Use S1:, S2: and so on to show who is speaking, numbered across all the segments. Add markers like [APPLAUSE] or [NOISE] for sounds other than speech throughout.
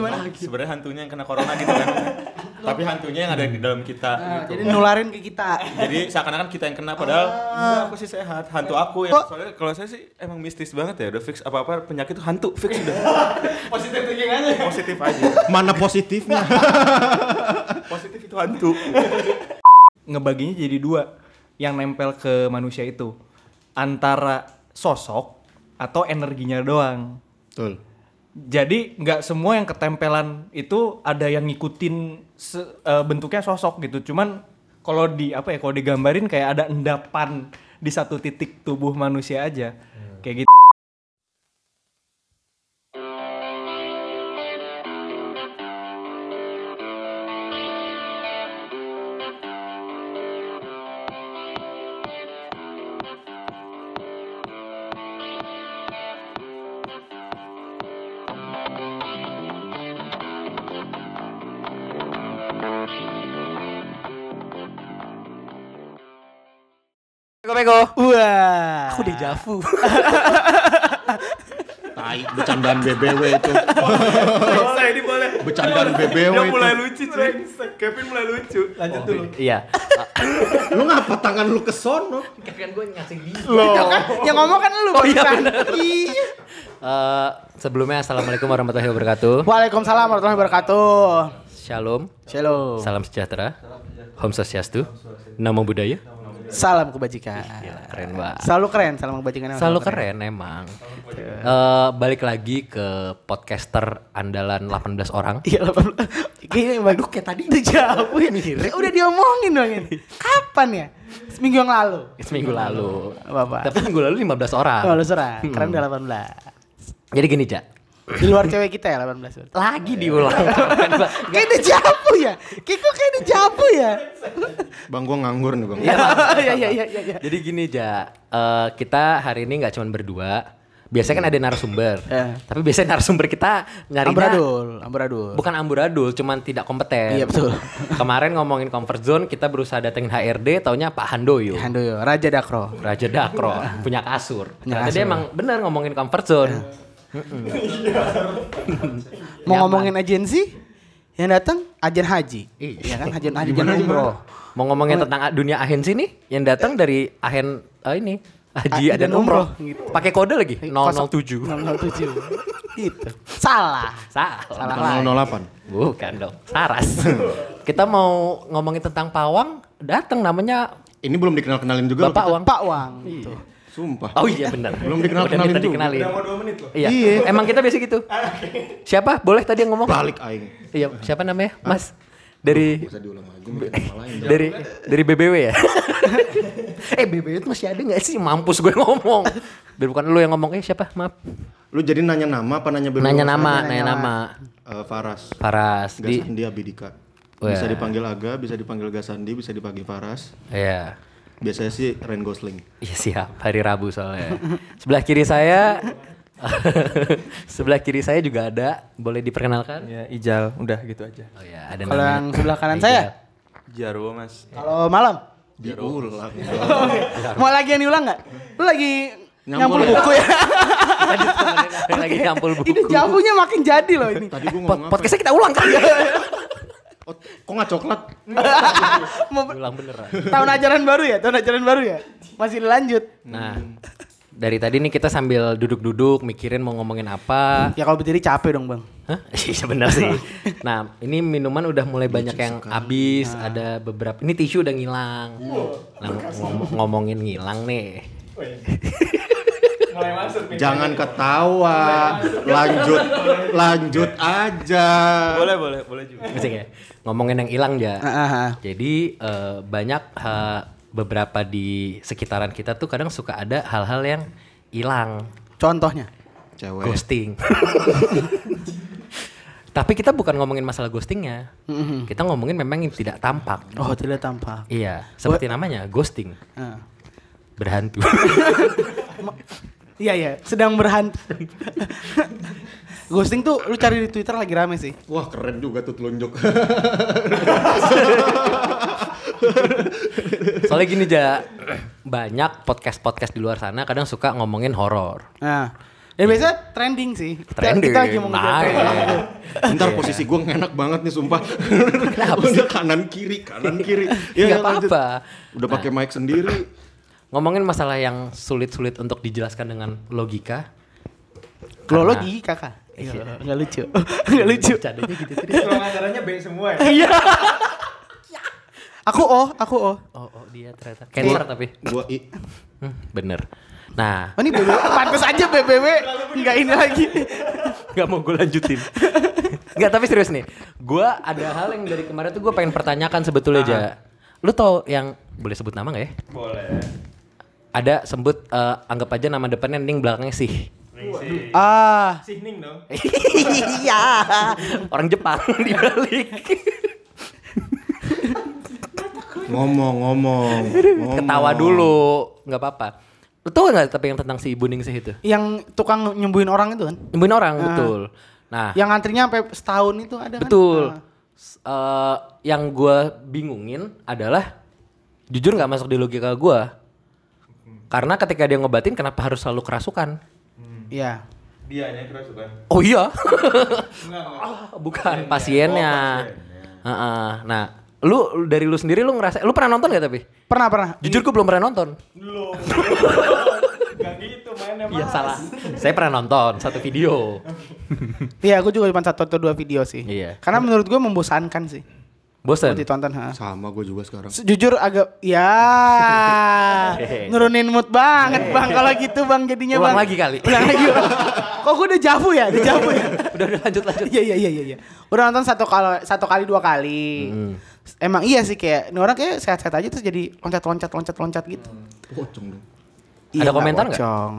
S1: Gimana?
S2: Sebenarnya hantunya yang kena corona gitu kan. [LAUGHS] Tapi hantunya yang ada di dalam kita
S1: Nah,
S2: gitu.
S1: jadi nularin ke kita.
S2: Jadi seakan-akan kita yang kena padahal enggak, aku sih sehat. Hantu aku ya. Soalnya kalau saya sih emang mistis banget ya. Udah fix apa-apa penyakit itu hantu fix udah. [LAUGHS]
S1: Positif thinking aja.
S2: Positif aja.
S3: Mana positifnya? [LAUGHS]
S2: Positif itu hantu.
S4: ngebaginya jadi dua yang nempel ke manusia itu antara sosok atau energinya doang.
S3: Betul.
S4: Jadi nggak semua yang ketempelan itu ada yang ngikutin se- eh, bentuknya sosok gitu. Cuman kalau di apa ya kalau digambarin kayak ada endapan di satu titik tubuh manusia aja. Kayak gitu.
S5: Peko.
S1: Wah.
S5: Aku dejavu. [LAUGHS]
S3: Tai bercandaan BBW itu.
S2: boleh ini boleh.
S3: Bercandaan BBW
S2: Dia
S3: itu.
S2: mulai lucu cuy. Kevin mulai lucu.
S4: Lanjut dulu.
S5: Iya. [LAUGHS]
S3: Lu ngapa tangan lu ke sono?
S5: Kan gue ngasih di.
S1: Itu kan yang ngomong kan lu
S5: Oh, iya.
S1: Iya.
S5: Eh, sebelumnya assalamualaikum warahmatullahi wabarakatuh.
S1: Waalaikumsalam warahmatullahi wabarakatuh.
S5: Shalom.
S1: Shalom.
S5: Salam sejahtera. Om Swastiastu. Namo Buddhaya.
S1: Salam kebajikan.
S5: Gila, keren banget.
S1: Selalu keren salam kebajikan.
S5: Selalu keren emang. Eh, balik lagi ke podcaster andalan 18 orang.
S1: Iya, 18. Kayaknya bagus kayak tadi udah jauh ya. Udah diomongin dong ini. Kapan ya? Seminggu yang lalu.
S5: Seminggu lalu.
S1: Apa-apa.
S5: Tapi minggu lalu 15 orang.
S1: Oh, lu serang. Keren udah 18.
S5: Jadi gini, Jak.
S1: Di luar cewek kita ya 18.
S5: Lagi diulang. [LAUGHS]
S1: Kayak udah jabu ya. Kayak kok kayak udah jabu ya.
S3: Bang gua nganggur nih, Bang.
S1: Iya, [LAUGHS] iya, iya, iya, iya.
S5: Jadi gini, Ja. Eh, kita hari ini nggak cuma berdua. Biasanya kan ada narasumber.
S1: Eh.
S5: Tapi biasanya narasumber kita nyarinya
S1: Amburadul, amburadul.
S5: bukan amburadul, cuman tidak kompeten.
S1: Iya, betul. [LAUGHS]
S5: Kemarin ngomongin comfort zone, kita berusaha datengin HRD, taunya Pak Handoyo.
S1: Handoyo, Raja Dakro.
S5: Raja Dakro, punya kasur.
S1: Punya
S5: Ternyata dia
S1: kasur.
S5: emang bener ngomongin comfort zone.
S1: Mau
S5: Nyaman.
S1: ngomongin agensi? Yang datang agen haji.
S5: Iya.
S1: Iya kan agen haji agen umroh.
S5: Mau ngomongin tentang dunia ahensi nih, yang datang dari ahen eh, ini Haji
S1: dan
S5: umroh.
S1: umroh, gitu.
S5: Pakai kode lagi
S1: Kosong-
S5: 007.
S1: 007. Itu. Salah.
S5: Salah.
S1: Salah
S3: Bukan
S1: lagi.
S3: 008.
S5: Bukan dong. Saras. [LAUGHS] Kita mau ngomongin tentang pawang, datang namanya
S3: Ini belum dikenal-kenalin juga.
S5: Bapak. Wang.
S1: Pak Wang. Itu.
S3: Sumpah.
S5: Oh iya benar.
S3: Belum dikenal- kenalin tuh.
S5: dikenalin.
S4: Udah mau dua menit loh.
S5: Iya.
S3: Iya.
S5: Emang kita biasa gitu. Siapa? Boleh tadi yang ngomong?
S3: Balik aing.
S5: Iya, siapa namanya? Mas. Dari
S3: Bisa diulang lagi
S5: dari dari BBW ya? [LAUGHS] eh BBW itu masih ada nggak sih? Mampus gue ngomong. Biar bukan lu yang ngomong. Eh siapa? Maaf.
S3: Lu jadi nanya nama apa nanya BBW?
S5: Nanya nama,
S1: nanya
S5: nanya nama.
S3: Eh, Faras.
S5: Faras di
S3: Gasandi Abidika.
S5: Wah.
S3: Bisa dipanggil Aga, bisa dipanggil Gasandi, bisa dipanggil Faras.
S5: Iya.
S3: Biasanya sih Ren Gosling.
S5: Iya siap, hari Rabu soalnya. Sebelah kiri saya [LAUGHS] sebelah kiri saya juga ada, boleh diperkenalkan?
S4: Ya, Ijal, udah gitu aja.
S5: Oh ya, ada
S1: Kalau yang sebelah kanan saya?
S2: Jarwo mas.
S1: Kalau malam?
S3: Diulang. [LAUGHS]
S1: Mau lagi yang diulang nggak? Lu lagi
S3: Nyampul
S1: nyampul
S3: ya?
S1: buku ya? [LAUGHS]
S5: lagi nyampul buku.
S1: ini jabunya makin jadi loh ini.
S3: Tadi gua ngomong apa?
S5: podcastnya kita ulang kan?
S3: Oh, kok nggak coklat? [LAUGHS]
S1: Mau
S5: ulang beneran.
S1: tahun ajaran baru ya? Tahun ajaran baru ya? Masih lanjut.
S5: Nah, dari tadi nih kita sambil duduk-duduk mikirin mau ngomongin apa.
S1: Ya kalau berdiri capek dong bang.
S5: Hah? [LAUGHS] Iya benar sih. [LAUGHS] Nah, ini minuman udah mulai banyak yang habis, ada beberapa. Ini tisu udah ngilang. Nah, ngom- ngomongin ngilang nih.
S4: Mulai masuk nih.
S3: Jangan ketawa. Lanjut, lanjut aja.
S2: Boleh boleh boleh juga.
S5: Musik ya. Ngomongin yang hilang ya. Jadi eh, banyak eh, beberapa di sekitaran kita tuh kadang suka ada hal-hal yang hilang,
S1: Contohnya?
S3: Cewek.
S5: ghosting. [LAUGHS] Tapi kita bukan ngomongin masalah ghostingnya. Kita ngomongin memang yang tidak tampak.
S1: Oh tidak tampak.
S5: Iya, seperti namanya ghosting,
S1: Ah.
S5: berhantu. [LAUGHS] [LAUGHS]
S1: Iya iya, sedang berhantu. [LAUGHS] Ghosting tuh lu cari di Twitter lagi rame sih.
S3: Wah keren juga tuh telunjuk. [LAUGHS]
S5: Soalnya gini ja, banyak podcast-podcast di luar sana kadang suka ngomongin horor.
S1: Nah, Dan biasanya trending sih. Kita-
S5: Trending.
S1: Kita lagi mau
S5: Nah, iya. [LAUGHS]
S3: Ntar posisi gue enak banget nih sumpah. Udah kanan kiri, kanan kiri. Ya, lanjut.
S5: apa-apa.
S3: Udah pakai mic sendiri.
S5: Ngomongin masalah yang sulit-sulit untuk dijelaskan dengan logika.
S1: Lo
S5: Karena-
S1: lagi kakak. Iya, nggak lucu. [LAUGHS] Nggak lucu.
S5: Bercandanya gitu tadi.
S4: Kalau acaranya B semua ya.
S1: Iya. Aku oh, aku oh.
S5: Oh, oh dia ternyata cancer tapi.
S3: Gua i.
S5: Hmm, bener. Nah,
S1: Oh ini BBW, pantas aja BBW nggak ini lagi.
S5: nggak mau gue lanjutin. Nggak tapi serius nih. Gue ada hal yang dari kemarin tuh gue pengen pertanyakan sebetulnya aja. Lu tau yang boleh sebut nama gak ya?
S4: Boleh.
S5: Ada sebut eh, anggap aja nama depannya Ning belakangnya sih.
S1: Ah,
S4: Sihning dong. [LAUGHS]
S5: Iya. Orang Jepang [LAUGHS] di balik.
S3: Ngomong, ngomong. ngomong.
S5: Ketawa dulu, nggak apa-apa. Lu tau nggak tapi yang tentang si Ibu Ningsih itu?
S1: yang tukang nyembuhin orang itu kan?
S5: Nyembuhin orang,
S1: Ah.
S5: betul. Nah,
S1: Yang antrinya sampai setahun itu ada kan?
S5: betul.
S1: Ah.
S5: S- eh, yang gue bingungin adalah jujur nggak masuk di logika gue. Karena ketika dia ngobatin, kenapa harus selalu kerasukan?
S1: Iya.
S2: Dianya kerasukan.
S5: Oh iya, [LAUGHS]
S2: Enggak, enggak.
S5: Ah, bukan pasiennya. Heeh. Nah, lu dari lu sendiri lu ngerasa, lu pernah nonton gak tapi?
S1: Pernah pernah.
S5: Jujur gue belum pernah nonton.
S4: Belum. [LAUGHS] Gak gitu mainnya
S5: Iya salah. Saya pernah nonton satu video.
S1: Iya, aku juga cuma satu atau dua video sih.
S5: Iya.
S1: Karena menurut gue membosankan sih.
S5: Bosen.
S1: Buat ditonton, ha.
S3: Sama gue juga sekarang.
S1: Jujur agak ya [LAUGHS] nurunin mood banget bang kalau gitu bang jadinya
S5: Ulang
S1: bang.
S5: lagi kali.
S1: Ulang lagi. Kok gue udah jafu ya? Udah jafu ya? [LAUGHS]
S5: udah udah lanjut lanjut.
S1: Iya iya iya iya. iya. Udah nonton satu kali satu kali dua kali.
S5: Hmm.
S1: Emang iya sih kayak ini orang kayak sehat-sehat aja terus jadi loncat-loncat loncat-loncat gitu.
S3: Pocong dong.
S5: Ada komentar nggak?
S1: bocong.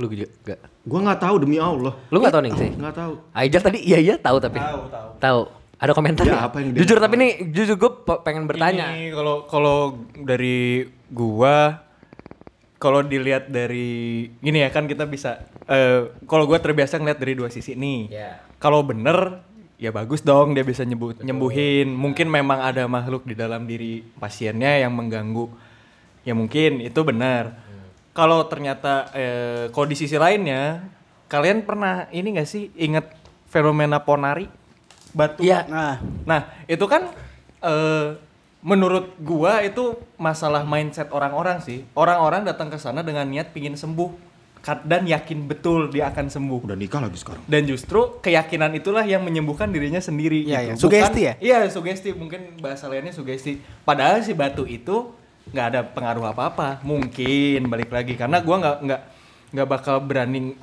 S5: Lu juga enggak.
S3: Gue nggak tahu demi Allah.
S5: Lu nggak tahu nih sih?
S3: Nggak tahu.
S5: Aijar tadi iya iya tahu tapi.
S4: Tahu, tahu.
S5: Tahu. Ada komentar?
S3: Ya, apa yang dia
S5: jujur tapi nih jujur gue pengen bertanya.
S4: Ini kalau kalau dari gua kalau dilihat dari gini ya kan kita bisa eh kalau gua terbiasa ngeliat dari dua sisi nih.
S5: Iya.
S4: Kalau bener ya bagus dong dia bisa nyembuh, nyembuhin. Mungkin memang ada makhluk di dalam diri pasiennya yang mengganggu. Ya mungkin itu benar. Kalau ternyata eh kalau di sisi lainnya kalian pernah ini gak sih inget fenomena ponari batu?
S5: Iya.
S1: Nah,
S4: Nah, itu kan eh menurut gua itu masalah mindset orang-orang sih. Orang-orang datang ke sana dengan niat pingin sembuh dan yakin betul dia akan sembuh.
S3: Udah nikah lagi sekarang.
S4: Dan justru keyakinan itulah yang menyembuhkan dirinya sendiri.
S1: Iya,
S4: gitu.
S1: iya. Sugesti ya?
S4: Iya, sugesti. Mungkin bahasa lainnya sugesti. Padahal si batu itu nggak ada pengaruh apa-apa. Mungkin balik lagi karena gua nggak nggak nggak bakal berani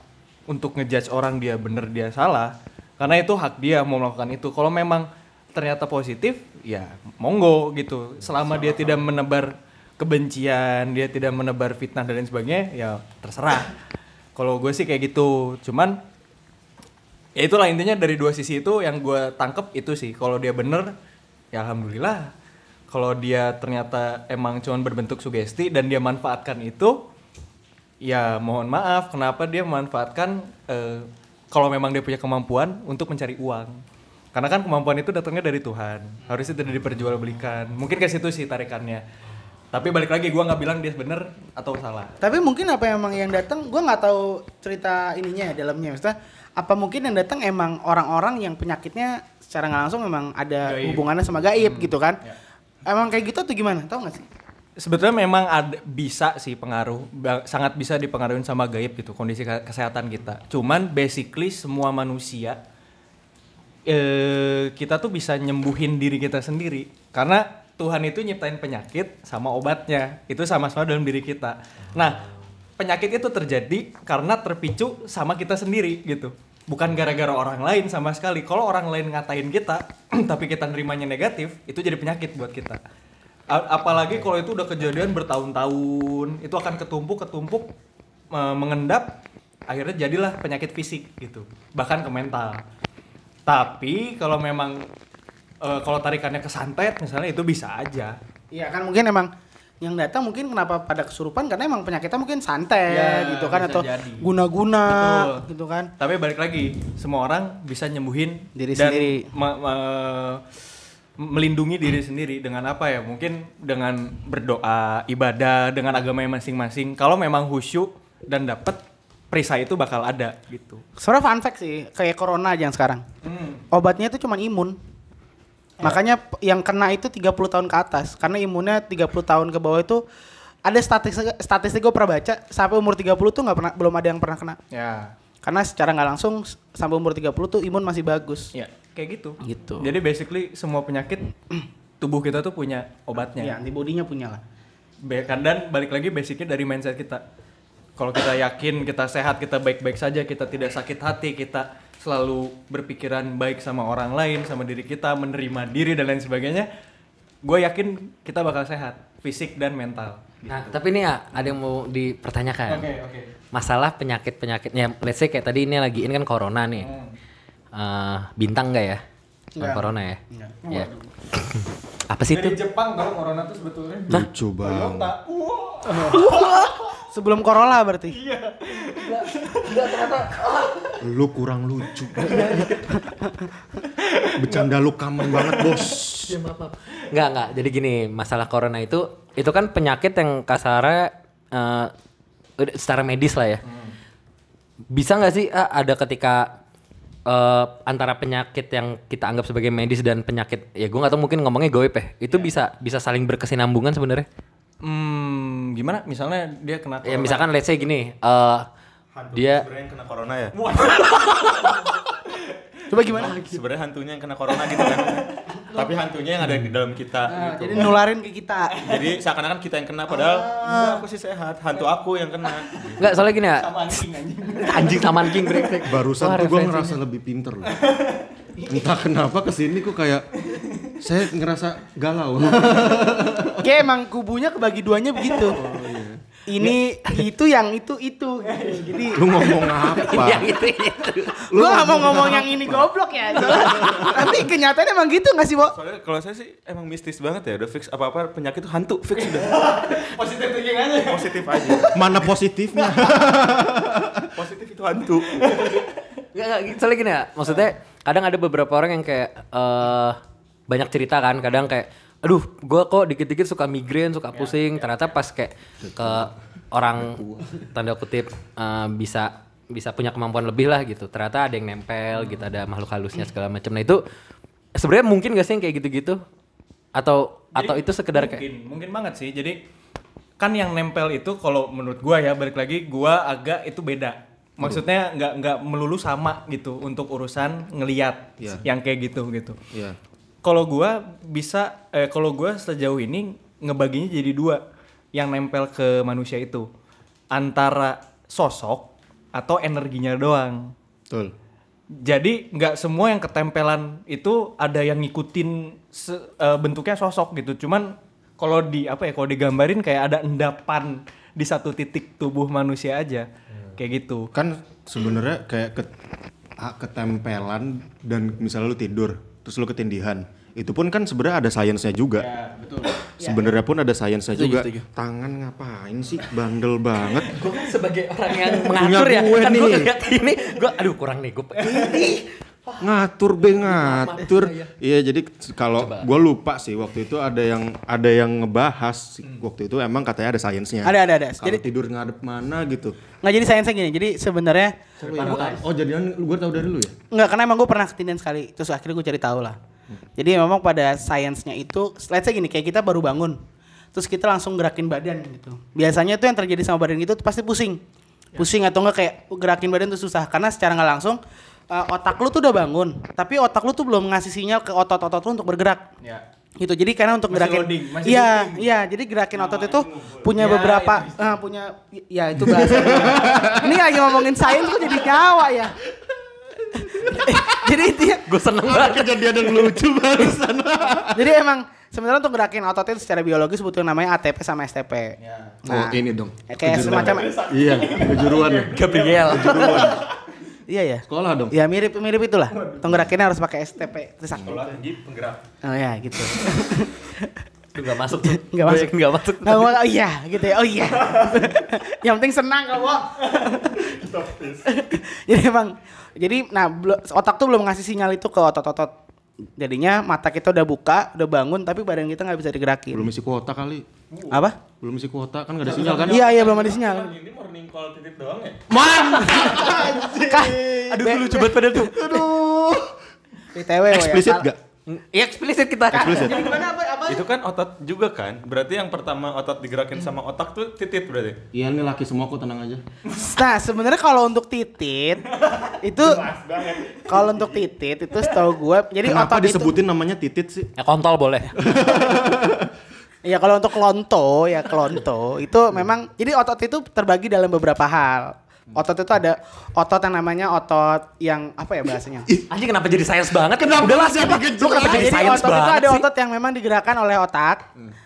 S4: untuk ngejudge orang dia bener dia salah. Karena itu hak dia mau melakukan itu. Kalau memang ternyata positif, ya monggo gitu. Selama dia tidak menebar kebencian, dia tidak menebar fitnah dan lain sebagainya, ya terserah. Kalau gue sih kayak gitu. Cuman ya itulah intinya dari dua sisi itu yang gue tangkep itu sih kalau dia bener ya alhamdulillah kalau dia ternyata emang cuman berbentuk sugesti dan dia manfaatkan itu ya mohon maaf kenapa dia memanfaatkan eh, kalau memang dia punya kemampuan untuk mencari uang karena kan kemampuan itu datangnya dari Tuhan harusnya tidak diperjualbelikan mungkin ke situ sih tarikannya tapi balik lagi gua nggak bilang dia bener atau salah
S1: tapi mungkin apa emang yang datang, gue nggak tahu cerita ininya ya dalamnya. Maksudnya apa mungkin yang datang emang orang-orang yang penyakitnya secara nggak langsung memang ada
S4: Gaib.
S1: hubungannya sama gaib
S5: Hmm,
S1: gitu kan?
S5: ya.
S1: Emang kayak gitu atau gimana? Tahu nggak sih?
S4: Sebetulnya memang ada bisa sih pengaruh sangat bisa dipengaruhi sama gaib gitu kondisi ke- kesehatan kita. Cuman basically semua manusia eh kita tuh bisa nyembuhin diri kita sendiri. Karena Tuhan itu nyiptain penyakit sama obatnya. Itu sama-sama dalam diri kita. Nah penyakit itu terjadi karena terpicu sama kita sendiri gitu. Bukan gara-gara orang lain sama sekali. Kalau orang lain ngatain kita [CLEARS THROAT] tapi kita nerimanya negatif itu jadi penyakit buat kita apalagi kalau itu udah kejadian bertahun-tahun itu akan ketumpuk ketumpuk mengendap akhirnya jadilah penyakit fisik gitu bahkan ke mental tapi kalau memang eh, kalau tarikannya ke santet misalnya itu bisa aja
S1: Iya kan mungkin emang yang datang mungkin kenapa pada kesurupan karena emang penyakitnya mungkin santet
S4: Ya,
S1: gitu kan atau guna-guna
S4: Betul.
S1: gitu kan.
S4: tapi balik lagi semua orang bisa nyembuhin
S1: Diri
S4: dan
S1: sendiri.
S4: Melindungi diri sendiri dengan apa ya mungkin dengan berdoa ibadah dengan agamanya masing-masing kalau memang khusyuk dan dapat perisai itu bakal ada gitu.
S1: Sebenarnya fun fact sih, kayak corona aja yang sekarang. Obatnya itu cuma imun. Makanya p- yang kena itu 30 tahun ke atas karena imunnya 30 tahun ke bawah itu ada statistik statistik gue pernah baca sampai umur 30 tuh nggak pernah belum ada yang pernah kena.
S4: Ya.
S1: Karena secara nggak langsung sampai umur 30 tuh imun masih bagus.
S4: Ya, kayak gitu.
S1: Gitu.
S4: Jadi basically semua penyakit tubuh kita tuh punya obatnya.
S1: Ya, antibodinya punya lah.
S4: Kan dan balik lagi basicnya dari mindset kita. Kalau kita yakin kita sehat, kita baik-baik saja, kita tidak sakit hati, kita selalu berpikiran baik sama orang lain, sama diri kita, menerima diri dan lain sebagainya, gue yakin kita bakal sehat, fisik dan mental.
S5: Nah, tapi ini ya ada yang mau dipertanyakan.
S4: Oke, oke.
S5: Masalah penyakit-penyakitnya, let's say kayak tadi ini lagi ini kan corona nih. Eh, bintang nggak ya? Bukan
S1: Nggak.
S5: corona ya?
S1: Nggak.
S5: Ya. [LAUGHS] Apa sih itu?
S4: Jepang kalau corona tuh sebetulnya.
S3: Lucu banget.
S1: Sebelum corona berarti.
S3: Lu kurang lucu. Bercanda lu common banget, Bos.
S5: Nggak, nggak. Jadi gini, masalah corona itu itu kan penyakit yang kasarnya eh, udah secara medis lah ya. Bisa nggak sih ah, ada ketika eh, antara penyakit yang kita anggap sebagai medis dan penyakit ya gue nggak tahu mungkin ngomongnya goib ya. Itu bisa bisa saling berkesinambungan sebenarnya.
S4: Hmm, gimana? Misalnya dia kena
S5: Ya misalkan let's say gini, eh dia
S2: yang kena corona ya. [LAUGHS]
S1: Coba gimana?
S2: Sebenarnya hantunya yang kena corona gitu kan. [LAUGHS] Tapi hantunya yang ada di dalam kita
S1: Nah,
S2: gitu.
S1: jadi nularin ke kita.
S2: Jadi seakan-akan kita yang kena padahal enggak aku sih sehat, hantu aku yang kena.
S5: nggak soalnya gini ya. anjing sama anjing brengsek.
S3: Barusan
S5: Wah,
S3: tuh gue ngerasa lebih pinter loh. Entah kenapa ke sini kok kayak saya ngerasa galau.
S1: Kayak emang kubunya kebagi duanya begitu. Ini itu yang itu itu. gitu. Jadi
S3: Lu ngomong apa? [LAUGHS]
S5: Yang itu itu.
S1: gua gak mau ngomong yang ini goblok ya. soalnya. [LAUGHS] Tapi kenyataannya emang gitu gak sih, Bo?
S2: Soalnya kalau saya sih emang mistis banget ya, udah fix apa-apa penyakit itu hantu, fix udah. [LAUGHS]
S4: positif thinking aja.
S2: Positif aja.
S3: Mana positifnya?
S2: Positif itu hantu.
S5: Nggak, nggak, soalnya gini ya, maksudnya kadang ada beberapa orang yang kayak eh banyak cerita kan, kadang kayak aduh gua kok dikit-dikit suka migrain, suka pusing, ternyata pas kayak ke orang tanda kutip eh, bisa bisa punya kemampuan lebih lah gitu. Ternyata ada yang nempel gitu, ada makhluk halusnya segala macam. Nah itu sebenarnya mungkin gak sih yang kayak gitu-gitu? Atau atau itu sekedar
S4: mungkin,
S5: kayak
S4: mungkin banget sih. Jadi kan yang nempel itu kalau menurut gua ya balik lagi gua agak itu beda. Maksudnya nggak nggak melulu sama gitu untuk urusan ngeliat
S3: Iya.
S4: yang kayak gitu gitu.
S3: Iya.
S4: Kalau gua bisa eh kalau gua sejauh ini ngebaginya jadi dua yang nempel ke manusia itu antara sosok atau energinya doang.
S3: Betul.
S4: Jadi nggak semua yang ketempelan itu ada yang ngikutin se- eh, bentuknya sosok gitu. Cuman kalau di apa ya kalau digambarin kayak ada endapan di satu titik tubuh manusia aja. Kayak gitu.
S3: Kan sebenarnya kayak ke, ha- ketempelan dan misalnya lu tidur terus lu ketindihan. Itu pun kan sebenarnya ada sainsnya juga.
S4: betul.
S3: Sebenarnya pun ada sainsnya juga.
S1: setuju.
S3: Tangan ngapain sih? Bandel banget. [LAUGHS]
S5: gue kan sebagai orang yang mengatur ya,
S3: gue
S5: kan gue ngeliat ini, gue aduh kurang nih, gue
S3: ngatur be ngatur. Iya jadi kalau gue lupa sih waktu itu ada yang ada yang ngebahas sih. waktu itu emang katanya ada sainsnya.
S1: Ada ada ada.
S3: kalau
S1: Jadi
S3: tidur ngadep mana gitu.
S1: Nggak jadi sainsnya gini. Jadi sebenarnya
S3: oh jadian gue tahu dari lu ya?
S1: Nggak karena emang gue pernah ketindihan sekali. Terus akhirnya gue cari tahu lah. Jadi memang pada sainsnya itu, let's say gini, kayak kita baru bangun, terus kita langsung gerakin badan gitu. Biasanya tuh yang terjadi sama badan itu pasti pusing, pusing atau enggak kayak gerakin badan tuh susah. Karena secara nggak langsung uh, otak lu tuh udah bangun, tapi otak lu tuh belum ngasih sinyal ke otot-otot lu untuk bergerak.
S4: Ya.
S1: gitu jadi karena untuk
S4: Masih
S1: gerakin
S4: loading, masih
S1: iya
S4: loading.
S1: iya jadi gerakin otot itu punya
S4: Ya,
S1: beberapa
S4: itu
S1: ah, punya ya itu bahasa ini lagi ngomongin sains kok jadi Jawa ya [LAUGHS] jadi intinya
S5: gue seneng banget.
S3: kejadian yang lucu barusan [LAUGHS]
S1: jadi emang sebenarnya untuk gerakin otot itu secara biologis butuh namanya ATP sama STP
S3: oh ini dong
S1: ya, kayak
S3: Kejuruan.
S1: semacam
S3: iya kejuruan ya
S5: Gabriel.
S1: Iya ya
S3: sekolah dong
S1: ya mirip mirip itulah untuk gerakinnya harus pakai STP terus
S2: Sekolah tinggi penggerak.
S1: oh ya gitu [LAUGHS]
S5: Itu gak masuk tuh. [LAUGHS]
S1: Nggak masuk.
S5: Gak masuk.
S1: Nggak mau, oh iya gitu ya, oh iya. [LAUGHS] yang penting senang kamu. jadi emang, jadi nah otak tuh belum ngasih sinyal itu ke otot-otot. Jadinya mata kita udah buka, udah bangun, tapi badan kita nggak bisa digerakin.
S3: belum isi kuota kali
S1: Apa?
S3: Belum isi kuota kan gak ada sinyal kan?
S1: Iya iya belum ada sinyal.
S2: Ini morning call titik doang ya? [LAUGHS]
S1: Kah?
S4: Aduh dulu coba pada tuh.
S1: ITW ya.
S3: Eksplisit
S1: Kal-
S3: gak?
S5: Iya eksplisit kita.
S3: Eksplisit.
S1: Jadi gimana apa apa?
S2: Itu kan otot juga kan? Berarti yang pertama otot digerakin sama otak tuh titit berarti?
S3: Iya nih laki semua kok tenang aja.
S1: Nah sebenarnya kalau untuk titit [LAUGHS] itu kalau untuk titit itu setahu gue jadi
S3: Kenapa
S1: otot itu
S3: disebutin namanya titit sih?
S5: Ya kontol boleh. [LAUGHS]
S1: ya kalau untuk klonto ya klonto itu memang jadi otot itu terbagi dalam beberapa hal. Otot itu ada otot yang namanya otot yang apa ya bahasanya?
S5: Anjing kenapa jadi science banget? Kenapa Udah lah siapa? Lu kenapa jadi
S1: jadi
S5: science
S1: otot itu
S5: banget
S1: ada
S5: sih?
S1: otot yang memang digerakkan oleh otak,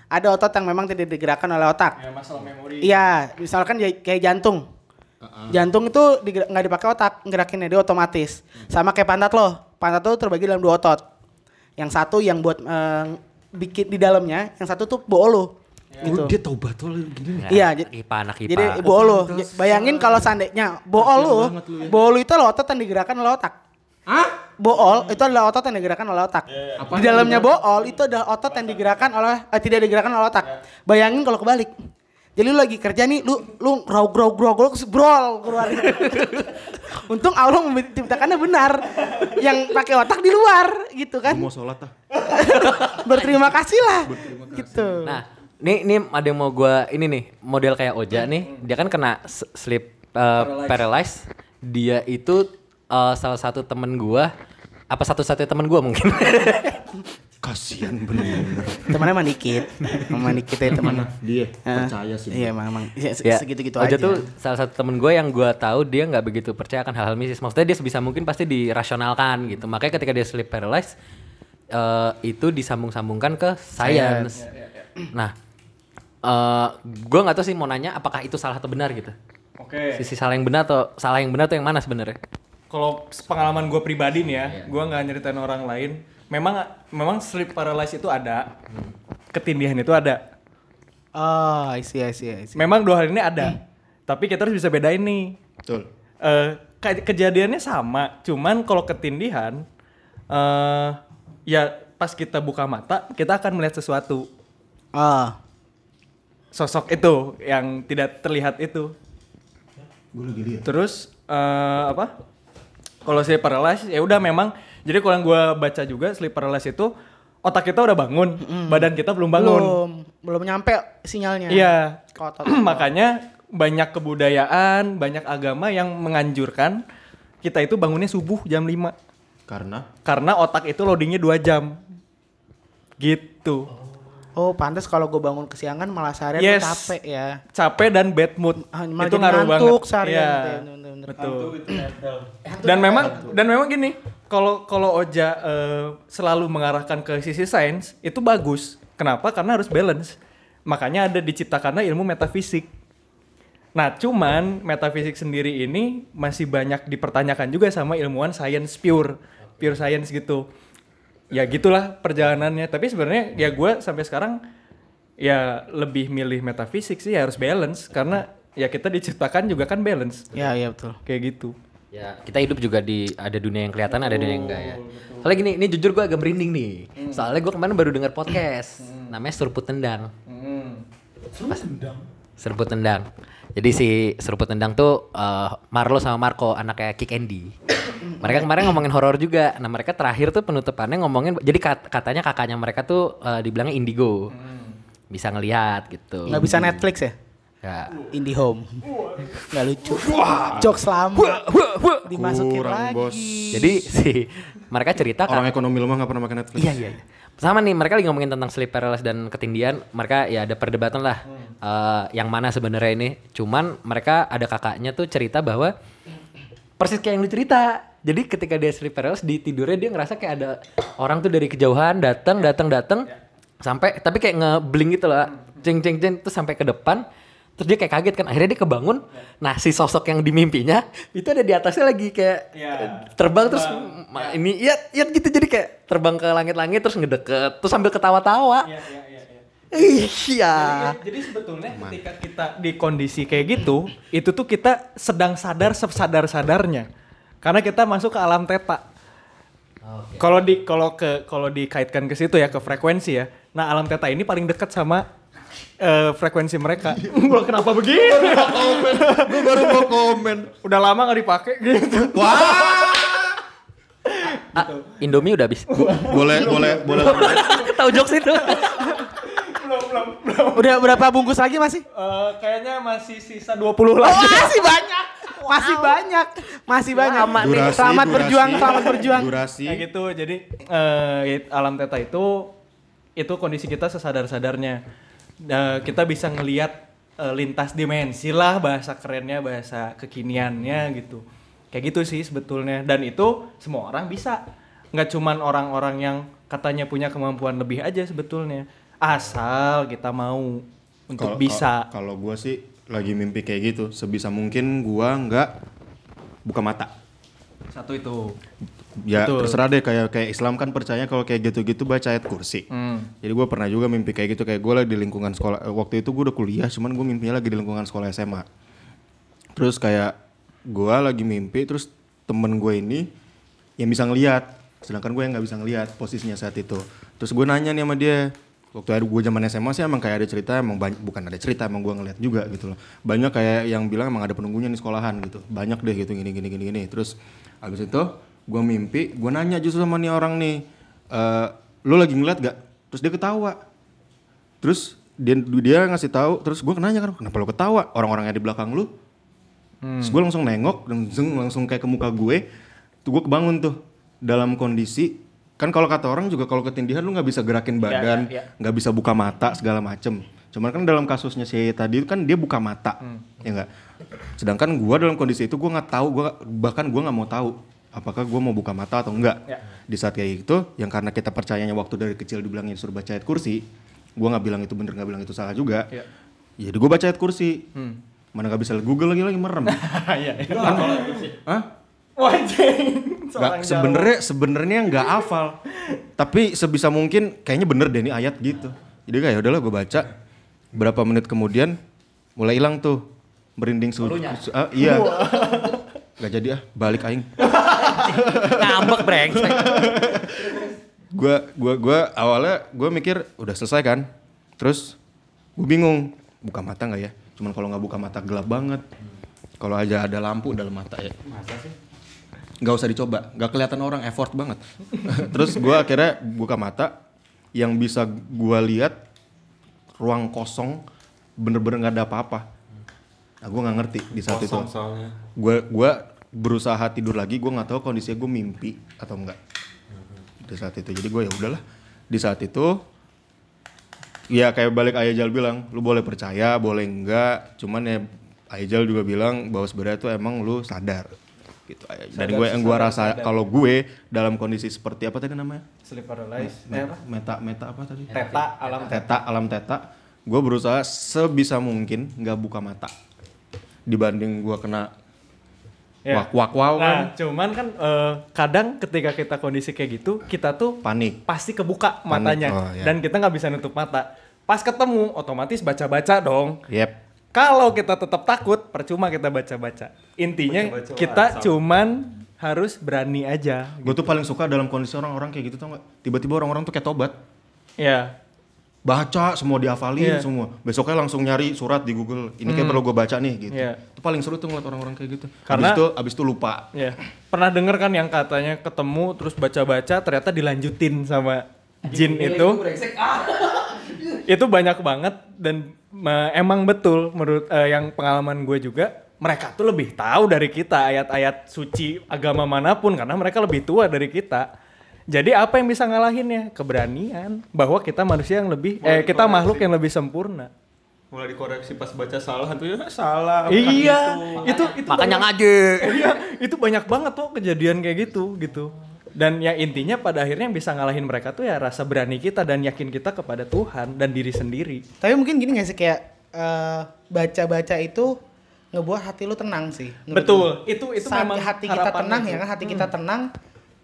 S1: ada otot yang memang tidak digerakkan oleh otak.
S4: Ya masalah memori.
S1: Iya, misalkan ya- kayak jantung. Jantung itu nggak dipakai otak, ngerakinnya dia otomatis. Sama kayak pantat loh. Pantat tuh terbagi dalam dua otot. Yang satu yang buat eh, bikin di dalamnya, yang satu tuh bool lo. Gitu.
S3: Oh, dia tau batul gini nih.
S1: Iya, j-
S5: Ipa anak IPA.
S1: jadi bool lo. J- Bayangin kalau seandainya bool lo, bool lo itu adalah otot yang digerakkan oleh otak.
S3: Hah?
S1: Bool itu adalah otot yang digerakkan oleh otak. Di dalamnya bool itu adalah otot yang digerakkan oleh eh, tidak digerakkan oleh otak. Bayangin kalau kebalik. Jadi lu lagi kerja nih, lu lu raug raug raug raug brol keluar. [LAUGHS] Untung Allah menciptakannya benar. Yang pakai otak di luar gitu kan.
S3: Mau sholat ah. [LAUGHS]
S1: Berterima kasih lah. Gitu.
S5: Nah, nih nih ada yang mau gua ini nih model kayak Oja nih, dia kan kena sleep uh, paralyzed. Dia itu uh, salah satu temen gua apa satu-satunya temen gua mungkin. [LAUGHS]
S3: Kasian bener.
S1: Temannya mah dikit. Sama dikit ya teman.
S3: Dia
S1: Ah,
S3: percaya sih.
S1: Iya memang. Ya, se-
S5: ya,
S1: segitu-gitu
S5: Oja
S1: aja.
S5: tuh salah satu temen gue yang gua tahu dia nggak begitu percaya akan hal-hal mistis. Maksudnya dia sebisa mungkin pasti dirasionalkan gitu. Makanya ketika dia sleep paralyzed eh, itu disambung-sambungkan ke science. Nah, eh gue nggak tahu sih mau nanya apakah itu salah atau benar gitu.
S4: Oke.
S5: Sisi salah yang benar atau salah yang benar tuh yang mana sebenarnya?
S4: Kalau pengalaman gue pribadi nih ya, gue nggak nyeritain orang lain. Memang memang sleep paralysis itu ada, ketindihan itu ada.
S1: Oh, I see, I see, I see.
S4: Memang dua hal ini ada. Tapi kita harus bisa bedain nih.
S3: Betul.
S4: Eh, ke- kejadiannya sama, cuman kalau ketindihan, eh ya pas kita buka mata kita akan melihat sesuatu.
S1: Oh.
S4: Sosok itu yang tidak terlihat itu.
S3: Gue lagi lihat.
S4: Terus eh, apa? Kalau sleep paralysis ya udah memang. Jadi kalau yang gue baca juga sleep paralysis itu otak kita udah bangun, badan kita belum bangun.
S1: Belum, belum nyampe sinyalnya.
S4: Iya. [CLEARS THROAT] Makanya banyak kebudayaan, banyak agama yang menganjurkan kita itu bangunnya subuh jam 5.
S3: Karena
S4: Karena otak itu loadingnya 2 jam. Gitu.
S1: Oh, pantas kalau gue bangun kesiangan malah seharian
S4: Yes.
S1: capek ya.
S4: Capek dan bad mood.
S1: Ah, malah
S4: itu ngaruh
S1: ngantuk
S4: banget.
S1: seharian
S4: Iya.
S1: gitu ya.
S4: Betul.
S2: itu nempel.
S4: Dan memang dan memang gini, kalau kalau Oja eh, selalu mengarahkan ke sisi sains itu bagus. Kenapa? Karena harus balance. Makanya ada diciptakannya ilmu metafisik. Nah, cuman metafisik sendiri ini masih banyak dipertanyakan juga sama ilmuwan science pure, pure science gitu. Ya gitulah perjalanannya. Tapi sebenarnya ya gue sampai sekarang ya lebih milih metafisik sih ya harus balance karena ya kita diciptakan juga kan balance
S1: Ya, iya betul.
S4: kayak gitu.
S5: Ya, kita hidup juga di ada dunia yang kelihatan, ada dunia yang enggak ya. Soalnya gini, ini jujur gue agak merinding nih. Soalnya gue kemarin baru dengar podcast, namanya Seruput Tendang. Seruput Tendang. Jadi si Seruput Tendang tuh eh, Marlo sama Marco anaknya Kick Andy. Mereka kemarin ngomongin horor juga. Nah mereka terakhir tuh penutupannya ngomongin, jadi kat- katanya kakaknya mereka tuh eh, dibilangnya Indigo, bisa ngelihat gitu.
S1: Nggak bisa Netflix ya?
S5: Ya.
S1: Indie Home. [LAUGHS] Nggak lucu. Jokes lama. Dimasukin
S3: Kurang,
S1: lagi.
S3: Bos.
S5: Jadi si mereka cerita
S3: orang ekonomi lemah gak pernah makan Netflix.
S5: Iya iya. iya. Sama nih mereka lagi ngomongin tentang sleep paralysis dan ketindihan. Mereka ya ada perdebatan lah. eh, yang mana sebenarnya ini. Cuman mereka ada kakaknya tuh cerita bahwa persis kayak yang lu cerita. Jadi ketika dia sleep paralysis di tidurnya dia ngerasa kayak ada orang tuh dari kejauhan datang datang datang sampai tapi kayak ngebling gitu lah. Ceng ceng ceng terus sampai ke depan. Terus dia kayak kaget kan. Akhirnya dia kebangun. Nah si sosok yang di mimpinya itu ada di atasnya lagi kayak
S4: Iya.
S5: terbang terus ma- ini ya ya gitu jadi kayak terbang ke langit-langit terus ngedeket terus sambil ketawa-tawa.
S4: Iya, iya, iya, iya.
S5: Iya.
S4: Jadi, jadi sebetulnya ketika kita di kondisi kayak gitu, itu tuh kita sedang sadar sesadar-sadarnya. Karena kita masuk ke alam teta. Kalau di kalau ke kalau dikaitkan ke situ ya ke frekuensi ya. Nah, alam teta ini paling dekat sama eh, frekuensi mereka. [LAUGHS] Gua kenapa begini?
S3: Gue baru mau komen.
S4: Udah lama nggak dipakai gitu.
S5: Ah, Indomie udah habis.
S3: Boleh, boleh, boleh. [LAUGHS]
S5: Tahu jokes itu?
S1: Udah berapa bungkus lagi masih?
S4: Eh, kayaknya masih sisa 20
S1: Oh,
S4: lagi.
S1: masih banyak. [LAUGHS] Masih banyak. Masih banyak.
S5: Lama nih.
S3: Durasi,
S1: Selamat
S3: durasi,
S1: berjuang, selamat berjuang.
S3: Durasi.
S4: Kayak gitu. Jadi eh, it- alam teta itu itu kondisi kita sesadar-sadarnya. Eh, kita bisa ngelihat eh, lintas dimensi lah bahasa kerennya, bahasa kekiniannya gitu. Kayak gitu sih sebetulnya. Dan itu semua orang bisa. Nggak cuman orang-orang yang katanya punya kemampuan lebih aja sebetulnya. Asal kita mau untuk
S3: Kalau-
S4: bisa.
S3: Kalau gue sih lagi mimpi kayak gitu, sebisa mungkin gua nggak buka mata.
S4: Satu itu.
S3: Ya
S4: Betul.
S3: terserah deh kayak kayak Islam kan percaya kalau kayak gitu-gitu baca ayat kursi.
S4: Hmm.
S3: Jadi gue pernah juga mimpi kayak gitu kayak gue lagi di lingkungan sekolah. eh, Waktu itu gue udah kuliah, cuman gue mimpinya lagi di lingkungan sekolah SMA. Terus kayak gue lagi mimpi, terus temen gue ini yang bisa ngelihat, sedangkan gue yang nggak bisa ngelihat posisinya saat itu. Terus gue nanya nih sama dia, waktu gue zaman SMA sih emang kayak ada cerita, emang banyak, bukan ada cerita, emang gue ngeliat juga gitu loh. Banyak kayak yang bilang emang ada penunggunya di sekolahan gitu, banyak deh gitu gini gini gini gini. Terus abis itu gue mimpi, gue nanya justru sama nih orang nih, eh lo lagi ngeliat gak? Terus dia ketawa. Terus dia, dia ngasih tahu, terus gue nanya kan, kenapa lo ketawa? Orang-orang yang di belakang lu Terus gue langsung nengok dan zeng, langsung kayak ke muka gue. Tuh gue kebangun tuh dalam kondisi kan kalau kata orang juga kalau ketindihan lu nggak bisa gerakin badan,
S4: ya,
S3: nggak bisa buka mata segala macem. Cuman kan dalam kasusnya si tadi kan dia buka mata, ya enggak. Sedangkan gue dalam kondisi itu gue nggak tahu, gua bahkan gue nggak mau tahu apakah gue mau buka mata atau enggak.
S4: Ya.
S3: Di saat kayak gitu, yang karena kita percayanya waktu dari kecil dibilangin suruh baca ayat kursi, gue nggak bilang itu bener nggak bilang itu salah juga.
S4: Ya.
S3: Jadi gue baca ayat kursi. Mana gak bisa Google lagi lagi merem. [LAUGHS]
S4: Iya.
S3: Hah?
S4: Wajeng.
S3: Nggak, sebenarnya sebenarnya nggak hafal. Tapi sebisa mungkin kayaknya bener deh ini ayat gitu. Jadi kayak udahlah gue baca. Berapa menit kemudian mulai hilang tuh merinding su, su- ah, iya. Gak jadi ah, balik aing.
S5: Ngambek brengsek.
S3: Gua gua gua awalnya gua mikir udah selesai kan. Terus gue bingung buka mata nggak ya? Cuman kalau nggak buka mata gelap banget. Kalau aja ada lampu dalam mata ya. Nggak usah dicoba, nggak kelihatan orang effort banget. [LAUGHS] Terus gua akhirnya buka mata, yang bisa gua lihat ruang kosong, bener-bener nggak ada apa-apa. Nah, gue nggak ngerti di saat
S2: Kosong
S3: itu. Gue gua berusaha tidur lagi, gue nggak tahu kondisinya gue mimpi atau enggak. Di saat itu, jadi gue ya udahlah. Di saat itu, ya kayak balik Ayajal bilang, lu boleh percaya, boleh enggak. Cuman ya Ayajal juga bilang bahwa sebenarnya itu emang lu sadar. Gitu. Ayajal. Dan gue yang gue rasa kalau gue dalam kondisi seperti apa tadi namanya?
S4: Sleep paralysis. Eh, apa?
S3: Meta meta apa tadi?
S4: Teta alam teta.
S3: teta alam teta gue berusaha sebisa mungkin nggak buka mata dibanding gue kena
S4: Ya.
S3: wak wak wow kan
S4: Nah, cuman kan eh, kadang ketika kita kondisi kayak gitu, kita tuh
S3: panik
S4: pasti kebuka
S3: Panik,
S4: matanya
S3: oh, iya.
S4: dan kita nggak bisa nutup mata. Pas ketemu, otomatis baca-baca dong.
S3: yep
S4: Kalau kita tetap takut, percuma kita baca-baca. Intinya
S2: Baca-baca
S4: kita
S2: WhatsApp.
S4: cuman harus berani aja.
S3: gue tuh paling suka dalam kondisi orang-orang kayak gitu tau gak tiba-tiba orang-orang tuh kayak tobat
S4: Ya,
S3: baca semua dihafalin
S4: Iya.
S3: semua besoknya langsung nyari surat di Google ini kayak perlu gue baca nih gitu
S4: Iya.
S3: itu paling seru tuh ngeliat orang-orang kayak gitu
S4: Karena-
S3: abis itu abis itu lupa
S4: ya. Pernah denger kan yang katanya ketemu terus baca-baca ternyata dilanjutin sama jin itu. [LAUGHS] itu banyak banget dan emang betul menurut eh, yang pengalaman gue juga mereka tuh lebih tahu dari kita ayat-ayat suci agama mana pun karena mereka lebih tua dari kita. Jadi apa yang bisa ngalahinnya? Keberanian bahwa kita manusia yang lebih eh kita makhluk yang lebih sempurna.
S2: Mulai dikoreksi pas baca salah tuh ya salah. bukan
S4: iya,
S2: gitu.
S4: itu itu
S5: Makanya
S4: banyak-
S5: ngaji. [LAUGHS]
S4: Iya, itu banyak banget tuh kejadian kayak gitu gitu. Dan ya intinya pada akhirnya yang bisa ngalahin mereka tuh ya rasa berani kita dan yakin kita kepada Tuhan dan diri sendiri.
S1: Tapi mungkin gini gak sih kayak eh, baca-baca itu ngebuat hati lu tenang sih.
S4: Betul, itu itu
S1: Saat
S4: memang
S1: hati kita
S4: harapannya
S1: tenang ya kan hati kita tenang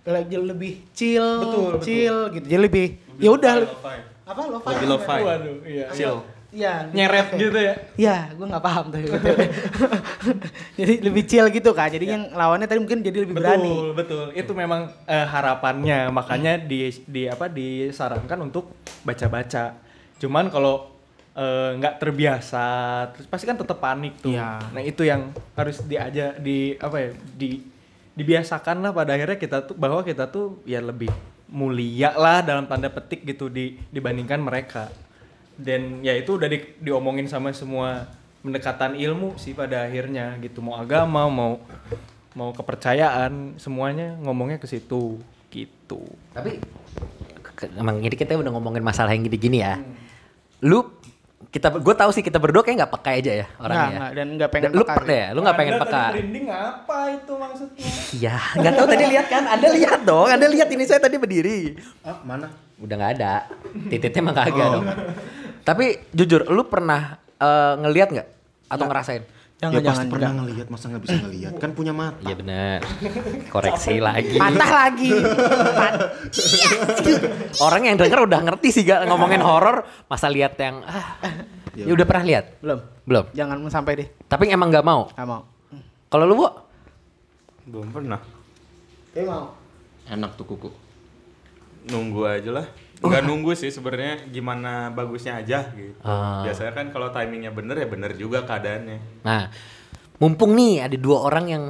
S1: lagi lebih chill,
S4: Betul,
S1: chill gitu. Jadi lebih ya udah
S2: Lo-fi.
S1: apa lo
S2: Lebih lo-fi.
S4: Waduh, iya.
S5: Chill.
S1: Iya,
S4: Nyeret gitu ya.
S1: Iya, gue nggak paham tuh. [LAUGHS] jadi lebih chill gitu kan. Jadi yang lawannya tadi mungkin jadi lebih
S4: Betul,
S1: berani.
S4: betul. Itu memang eh, harapannya. Makanya di di apa disarankan untuk baca-baca. Cuman kalau eh, nggak terbiasa, terus pasti kan tetap panik tuh.
S1: Iya.
S4: Nah itu yang harus diajar di apa ya di dibiasakan lah pada akhirnya kita tuh bahwa kita tuh ya lebih mulia lah dalam tanda petik gitu di dibandingkan mereka. Dan ya itu udah di- diomongin sama semua pendekatan ilmu sih pada akhirnya gitu mau agama mau mau kepercayaan semuanya ngomongnya ke situ gitu.
S5: Tapi emang ini kita udah ngomongin masalah yang gini-gini ya. Lu kita gue tahu sih kita berdua kayak nggak peka aja ya orangnya.
S1: nggak, dan nggak pengen
S5: lu
S1: peka
S5: ya, lu nggak pengen peka.
S4: Tadi apa itu maksudnya?
S5: Iya, nggak tahu tadi lihat kan? Anda lihat dong, Anda lihat ini saya tadi berdiri.
S3: Ah, mana?
S5: Udah nggak ada, titiknya emang kagak dong. Tapi jujur, lu pernah eh, ngelihat nggak atau ngerasain?
S1: Jangan,
S3: ya pasti
S1: jangan,
S3: pernah ngelihat, masa nggak bisa ngelihat? Kan punya mata.
S5: Iya benar. Koreksi lagi.
S1: Patah lagi. [LAUGHS]
S5: Orang yang denger udah ngerti sih gak ngomongin horor, masa lihat yang ah, ya udah pernah lihat?
S1: Belum.
S5: Belum.
S1: Jangan sampai deh.
S5: Tapi emang nggak mau.
S1: Gak mau.
S5: Kalau lu, Bu?
S2: Belum pernah.
S1: Dia mau.
S3: Enak tuh kuku.
S2: Nunggu aja lah. Enggak nunggu sih sebenarnya gimana bagusnya aja gitu.
S5: Ah.
S2: Biasanya kan kalau timingnya bener ya bener juga keadaannya.
S5: Nah, mumpung nih ada dua orang yang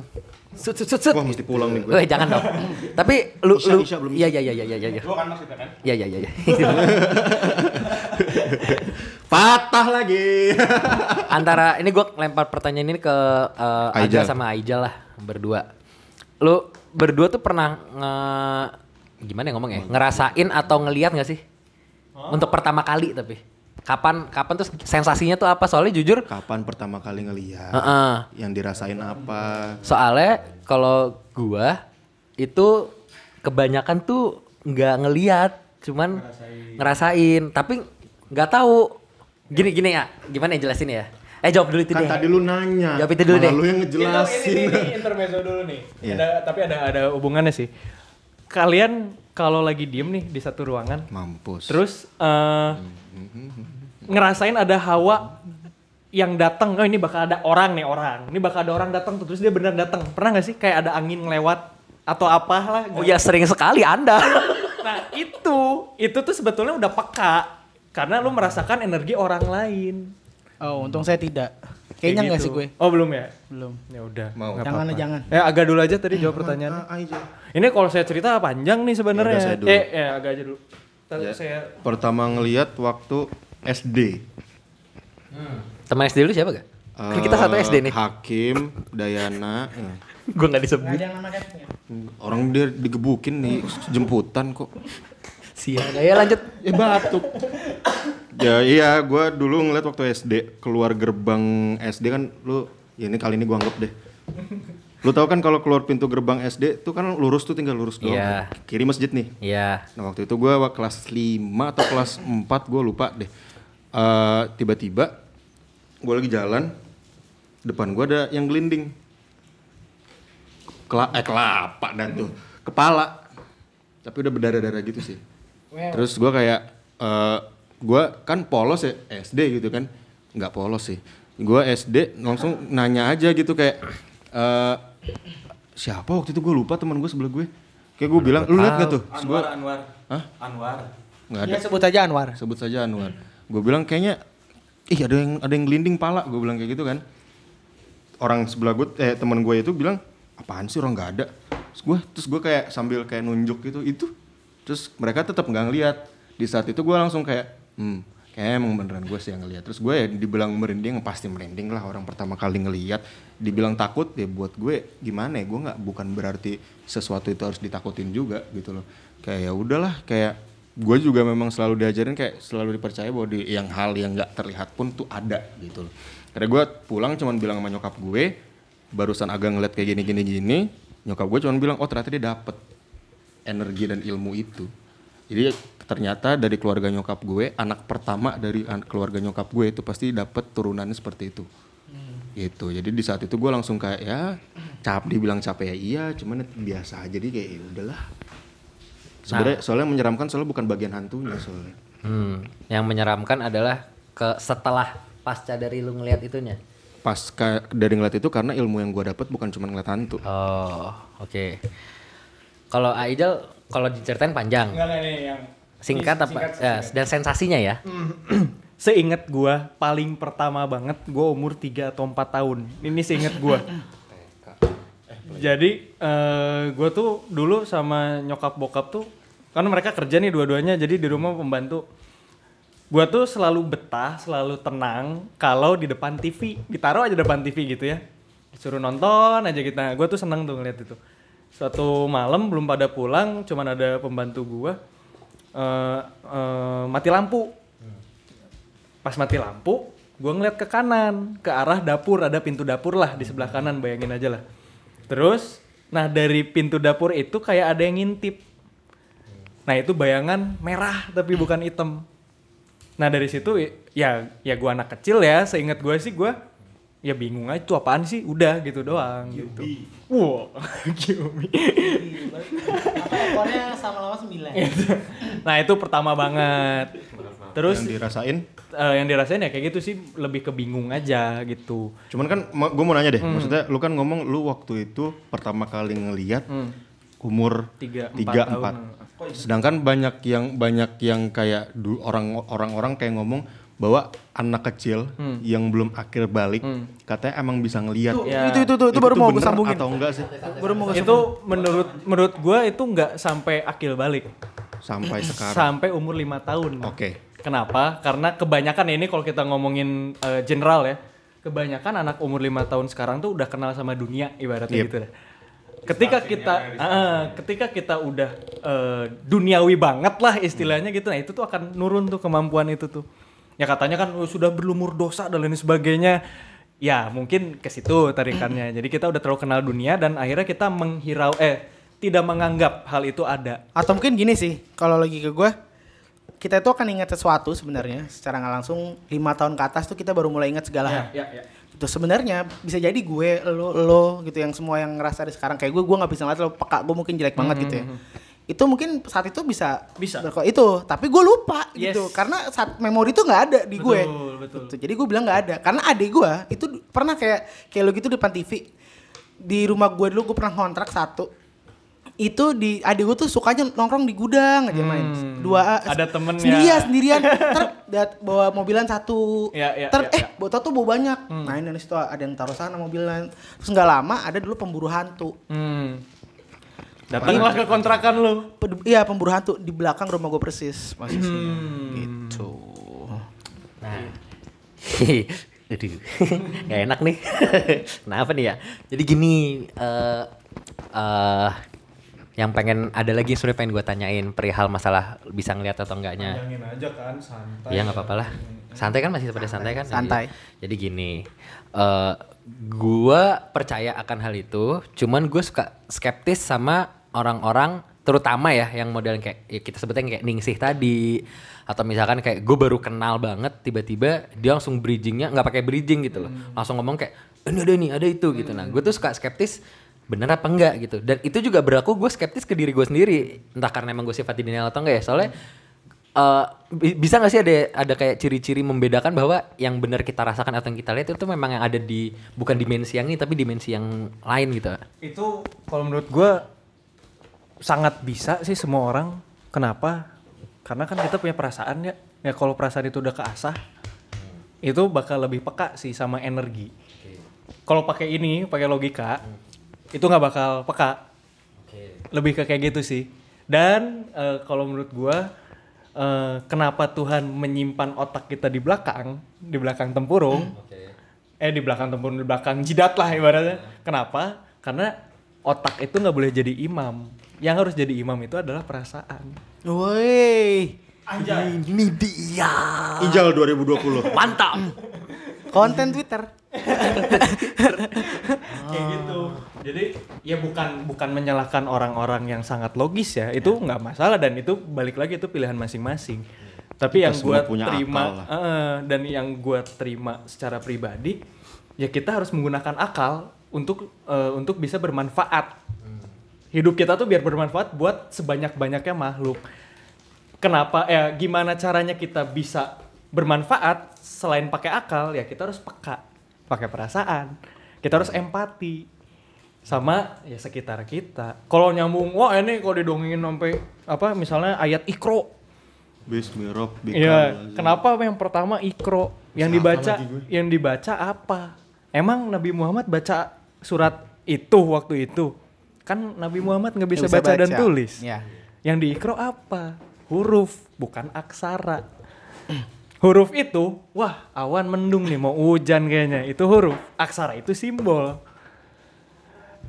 S5: sut sut sut sut.
S3: Wah, mesti pulang nih gue.
S5: Weh, jangan dong. [LAUGHS] Tapi lu
S3: Isya,
S5: lu
S3: Isya belum
S5: Iya iya iya iya iya iya.
S2: Gua kan maksudnya kan.
S5: Iya iya iya iya. [LAUGHS]
S3: Patah lagi. [LAUGHS]
S5: Antara ini gua lempar pertanyaan ini ke uh,
S3: Aijal.
S5: sama Aijal lah berdua. Lu berdua tuh pernah nge gimana ya ngomong ya? Ngerasain atau ngeliat gak sih? Untuk pertama kali tapi. Kapan kapan tuh sensasinya tuh apa? Soalnya jujur
S3: Kapan pertama kali ngelihat?
S5: Heeh.
S3: Yang dirasain apa?
S5: Soalnya kalau gua itu kebanyakan tuh nggak ngeliat, cuman ngerasain. Tapi nggak tahu. Gini gini ya, gimana ya jelasin ya? Eh jawab dulu itu
S3: Kan
S5: deh.
S3: tadi lu nanya.
S5: Jawab itu dulu
S3: malah
S5: deh.
S3: lu yang
S4: Ini,
S3: ngejelasin.
S4: ini, ini intermezzo dulu nih.
S3: Iya.
S4: Ada, tapi ada ada hubungannya sih. Kalian kalau lagi diem nih di satu ruangan,
S3: Mampus.
S4: terus eh, ngerasain ada hawa yang datang. Oh ini bakal ada orang nih orang. Ini bakal ada orang datang terus dia beneran datang. Pernah nggak sih kayak ada angin lewat atau apalah?
S5: Oh ya sering sekali Anda. [LAUGHS]
S4: Nah itu, itu tuh sebetulnya udah peka. Karena lu merasakan energi orang lain.
S1: Oh, untung saya tidak.
S4: Kayak
S1: Kayaknya enggak
S4: gitu.
S1: sih gue.
S4: Oh belum ya?
S1: Belum.
S4: Ya udah.
S3: Mau.
S4: nggak
S1: Jangan
S4: apa-apa.
S1: jangan.
S4: Ya agak dulu aja tadi jawab pertanyaan.
S3: Ah, aja.
S4: Ini kalau saya cerita panjang nih sebenarnya.
S3: Ya udah, saya dulu.
S4: Eh, ya agak aja dulu.
S3: Ya.
S4: saya
S3: Pertama ngelihat waktu SD.
S5: Teman SD lu siapa gak? Kan kita satu
S3: Eh,
S5: SD nih.
S3: Hakim, Dayana. [LAUGHS] eh.
S5: Gue nggak disebut.
S1: Ada nama catnya.
S3: Orang dia digebukin nih jemputan kok.
S5: Sial. Ya lanjut. [LAUGHS]
S3: Ya batuk. ya iya, gua dulu ngeliat waktu SD keluar gerbang SD kan lu ya ini kali ini gua anggap deh. Lu tahu kan kalau keluar pintu gerbang SD tuh kan lurus tuh tinggal lurus doang.
S5: Iya.
S3: Kiri masjid nih.
S5: Iya.
S3: Nah waktu itu gua kelas 5 atau kelas 4 gua lupa deh. Eh, tiba-tiba gua lagi jalan depan gua ada yang gelinding. Kela eh kelapa dan tuh kepala. Tapi udah berdarah-darah gitu sih. Terus gua kayak eh gua kan polos ya SD gitu kan. nggak polos sih. Gua SD langsung nanya aja gitu kayak eh siapa waktu itu gue lupa teman gue sebelah gue. Kayak gue bilang, lu liat gak tuh? Terus gua,
S2: Anwar, Anwar.
S3: Hah?
S2: Anwar.
S3: Nggak ada.
S1: Ya sebut aja Anwar.
S3: Sebut saja Anwar. Gue bilang kayaknya, ih ada yang ada yang gelinding pala. Gue bilang kayak gitu kan. Orang sebelah gue, eh teman gue itu bilang, apaan sih orang nggak ada. Terus gue, terus gue kayak sambil kayak nunjuk gitu, itu. Terus mereka tetap nggak ngeliat. Di saat itu gue langsung kayak, hmm, kayak emang beneran gue sih yang ngeliat. Terus gue ya dibilang merinding, pasti merinding lah orang pertama kali ngeliat. Dibilang takut, ya buat gue gimana ya, gue nggak bukan berarti sesuatu itu harus ditakutin juga gitu loh. Kayak ya udahlah, kayak gue juga memang selalu diajarin kayak selalu dipercaya bahwa di yang hal yang nggak terlihat pun tuh ada gitu loh. Karena gue pulang cuman bilang sama nyokap gue, barusan agak ngeliat kayak gini gini gini, nyokap gue cuman bilang oh ternyata dia dapet energi dan ilmu itu. Jadi ternyata dari keluarga nyokap gue, anak pertama dari keluarga nyokap gue itu pasti dapet turunannya seperti itu. Gitu. Jadi di saat itu gue langsung kayak ya cap dibilang capek ya iya, cuman biasa aja jadi kayak ya udahlah. Sebenarnya soalnya yang menyeramkan soalnya bukan bagian hantunya soalnya.
S5: Hmm, yang menyeramkan adalah ke setelah pasca dari lu ngelihat itunya.
S3: Pas ka- dari ngeliat itu karena ilmu yang gue dapet bukan cuma ngeliat hantu.
S5: Oh, oke. Kalau Aijal kalau diceritain panjang.
S4: enggak nih yang
S5: Singkat apa?
S4: Singkat,
S5: Ya, dan sensasinya ya.
S4: Seingat gua paling pertama banget gua umur 3 atau 4 tahun. Ini seingat gua. Jadi eh gua tuh dulu sama nyokap bokap tuh karena mereka kerja nih dua-duanya jadi di rumah pembantu. Gua tuh selalu betah, selalu tenang kalau di depan TV, ditaruh aja depan TV gitu ya. Disuruh nonton aja kita. Gua tuh seneng tuh ngeliat itu. Suatu malam belum pada pulang, cuman ada pembantu gua eh eh, mati lampu. Pas mati lampu, gua ngeliat ke kanan, ke arah dapur, ada pintu dapur lah di sebelah kanan, bayangin aja lah. Terus, nah dari pintu dapur itu kayak ada yang ngintip. Nah itu bayangan merah tapi bukan hitam. Nah dari situ ya ya gua anak kecil ya, seingat gua sih gua ya bingung aja itu apaan sih, udah gitu doang gitu. Wow, [LAUGHS] Kyuubi.
S1: Apa ekornya sama lama sembilan.
S4: nah itu pertama banget. Terus
S3: yang dirasain.
S4: eh, yang dirasain ya kayak gitu sih lebih kebingung aja gitu.
S3: Cuman kan gue mau nanya deh, maksudnya lu kan ngomong lu waktu itu pertama kali ngeliat umur
S4: Tiga, empat
S3: tiga
S4: tahun.
S3: empat. Sedangkan banyak yang banyak yang kayak du- orang orang-orang kayak ngomong bahwa anak kecil yang belum akhir balik katanya emang bisa ngeliat.
S4: Ya.
S1: Itu itu tuh itu baru mau gue sambungin.
S3: atau enggak sih
S1: Baru mau gue
S4: Itu menurut menurut gua itu nggak sampai akil balik.
S3: sampai [CLEARS THROAT] sekarang?
S4: Sampai umur lima tahun.
S3: Oke.
S4: Kenapa? Karena kebanyakan ya ini kalau kita ngomongin eh, general ya, kebanyakan anak umur lima tahun sekarang tuh udah kenal sama dunia ibaratnya
S3: Yep.
S4: gitu dah. Ketika kita, ah, ketika kita udah eh, duniawi banget lah istilahnya gitu, nah itu tuh akan nurun tuh kemampuan itu tuh. Ya katanya kan oh, sudah berlumur dosa dan lain sebagainya. Ya mungkin ke situ tarikannya. Jadi kita udah terlalu kenal dunia dan akhirnya kita menghirau eh tidak menganggap hal itu ada.
S1: Atau mungkin gini sih, kalau lagi ke gue, kita itu akan ingat sesuatu sebenarnya secara nggak langsung lima tahun ke atas tuh kita baru mulai ingat segala hal.
S4: Ya, ya.
S1: Itu sebenarnya bisa jadi gue, lo, lo gitu yang semua yang ngerasa di sekarang kayak gue, gue nggak bisa ngeliat lo peka, gue mungkin jelek banget gitu ya. Itu mungkin saat itu bisa
S4: Bisa.
S1: berko- itu, tapi gue lupa
S4: Yes.
S1: gitu karena saat memori itu nggak ada di gue.
S4: Betul, betul.
S1: Gitu. Jadi gue bilang nggak ada karena adik gue itu pernah kayak kayak lo gitu depan TV di rumah gue dulu gue pernah kontrak satu itu di adik gue tuh sukanya nongkrong di gudang aja main
S4: Hmm.
S1: dua
S4: Ada temennya.
S1: sendirian sendirian ter dat- bawa mobilan satu
S4: Ya, ya,
S1: ter
S4: ya,
S1: eh
S4: ya. Hmm.
S1: bawa tuh bawa banyak main dari situ ada yang taruh sana mobilan terus nggak lama ada dulu pemburu hantu
S4: Hmm. Datanglah ke kontrakan lu.
S1: Iya pemburu hantu di belakang rumah gue persis posisinya
S4: Hmm.
S1: gitu
S5: Nah, [LAUGHS] aduh, [LAUGHS] gak enak nih. [LAUGHS] Kenapa nih ya? Jadi gini, eh eh, yang pengen ada lagi yang sebenarnya pengen gue tanyain perihal masalah bisa ngeliat atau enggaknya.
S4: Bayangin aja kan santai.
S5: Iya nggak apa-apa lah. Santai kan masih pada santai kan?
S1: Santai.
S5: Jadi, jadi gini, eh gua percaya akan hal itu. Cuman gue suka skeptis sama orang-orang, terutama ya yang model kayak ya kita sebutnya kayak Ningsih tadi, atau misalkan kayak gue baru kenal banget, tiba-tiba dia langsung bridgingnya nggak pakai bridging gitu loh, langsung ngomong kayak ini ada nih, ada itu gitu. Nah, gue tuh suka skeptis bener apa enggak gitu dan itu juga berlaku gue skeptis ke diri gue sendiri entah karena emang gue sifat denial atau enggak ya soalnya eh, bi- bisa nggak sih ada ada kayak ciri-ciri membedakan bahwa yang benar kita rasakan atau yang kita lihat itu memang yang ada di bukan dimensi yang ini tapi dimensi yang lain gitu
S4: Itu kalau menurut gua sangat bisa sih semua orang. Kenapa? Karena kan kita punya perasaan ya. Ya kalau perasaan itu udah keasah, itu bakal lebih peka sih sama energi. Kalau pakai ini, pakai logika, itu nggak bakal peka. Lebih ke kayak gitu sih. Dan eh, kalau menurut gua eh, kenapa Tuhan menyimpan otak kita di belakang, di belakang tempurung? Eh di belakang tempurung, di belakang jidat lah ibaratnya. Kenapa? Karena otak itu nggak boleh jadi imam. Yang harus jadi imam itu adalah perasaan.
S1: woi
S5: ini dia
S3: Ijal 2020.
S5: mantap
S1: konten Twitter [LAUGHS]
S4: Kayak gitu. Jadi ya bukan bukan menyalahkan orang-orang yang sangat logis ya. Itu nggak masalah dan itu balik lagi itu pilihan masing-masing. Tapi
S3: Kita
S4: yang gue
S3: punya
S4: terima eh, dan yang gue terima secara pribadi ya kita harus menggunakan akal untuk eh, untuk bisa bermanfaat. Hidup kita tuh biar bermanfaat buat sebanyak-banyaknya makhluk. Kenapa ya gimana caranya kita bisa bermanfaat selain pakai akal ya kita harus peka, pakai perasaan. Kita harus empati sama ya sekitar kita. Kalau nyambung, wah ini kalau didongengin sampai apa misalnya ayat ikro
S3: Bismillahirrahmanirrahim.
S4: Iya, kenapa yang pertama ikro? Yang dibaca yang dibaca apa? Emang Nabi Muhammad baca surat itu waktu itu? Kan Nabi Muhammad nggak bisa,
S1: Nggak
S4: baca, dan tulis.
S1: Ya.
S4: Yang diikro apa? Huruf, bukan aksara. Huruf itu, wah awan mendung nih mau hujan kayaknya. Itu huruf. Aksara itu simbol.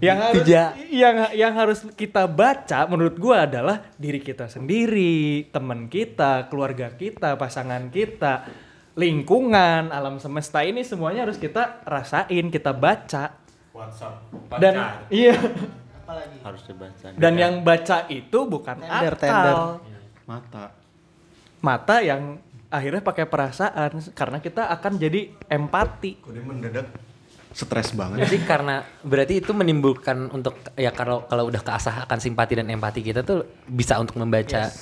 S4: Yang harus
S5: Tidak.
S4: yang yang harus kita baca menurut gua adalah diri kita sendiri, teman kita, keluarga kita, pasangan kita, lingkungan, alam semesta ini semuanya harus kita rasain, kita baca.
S2: WhatsApp.
S4: Dan iya,
S2: harus dibaca.
S4: dan yang baca itu bukan
S1: Tender,
S4: akal.
S1: tender.
S3: Mata.
S4: Mata yang akhirnya pakai perasaan karena kita akan jadi empati.
S3: Kok dia mendadak stres banget.
S5: Jadi karena berarti itu menimbulkan untuk ya kalau kalau udah keasah akan simpati dan empati kita tuh bisa untuk membaca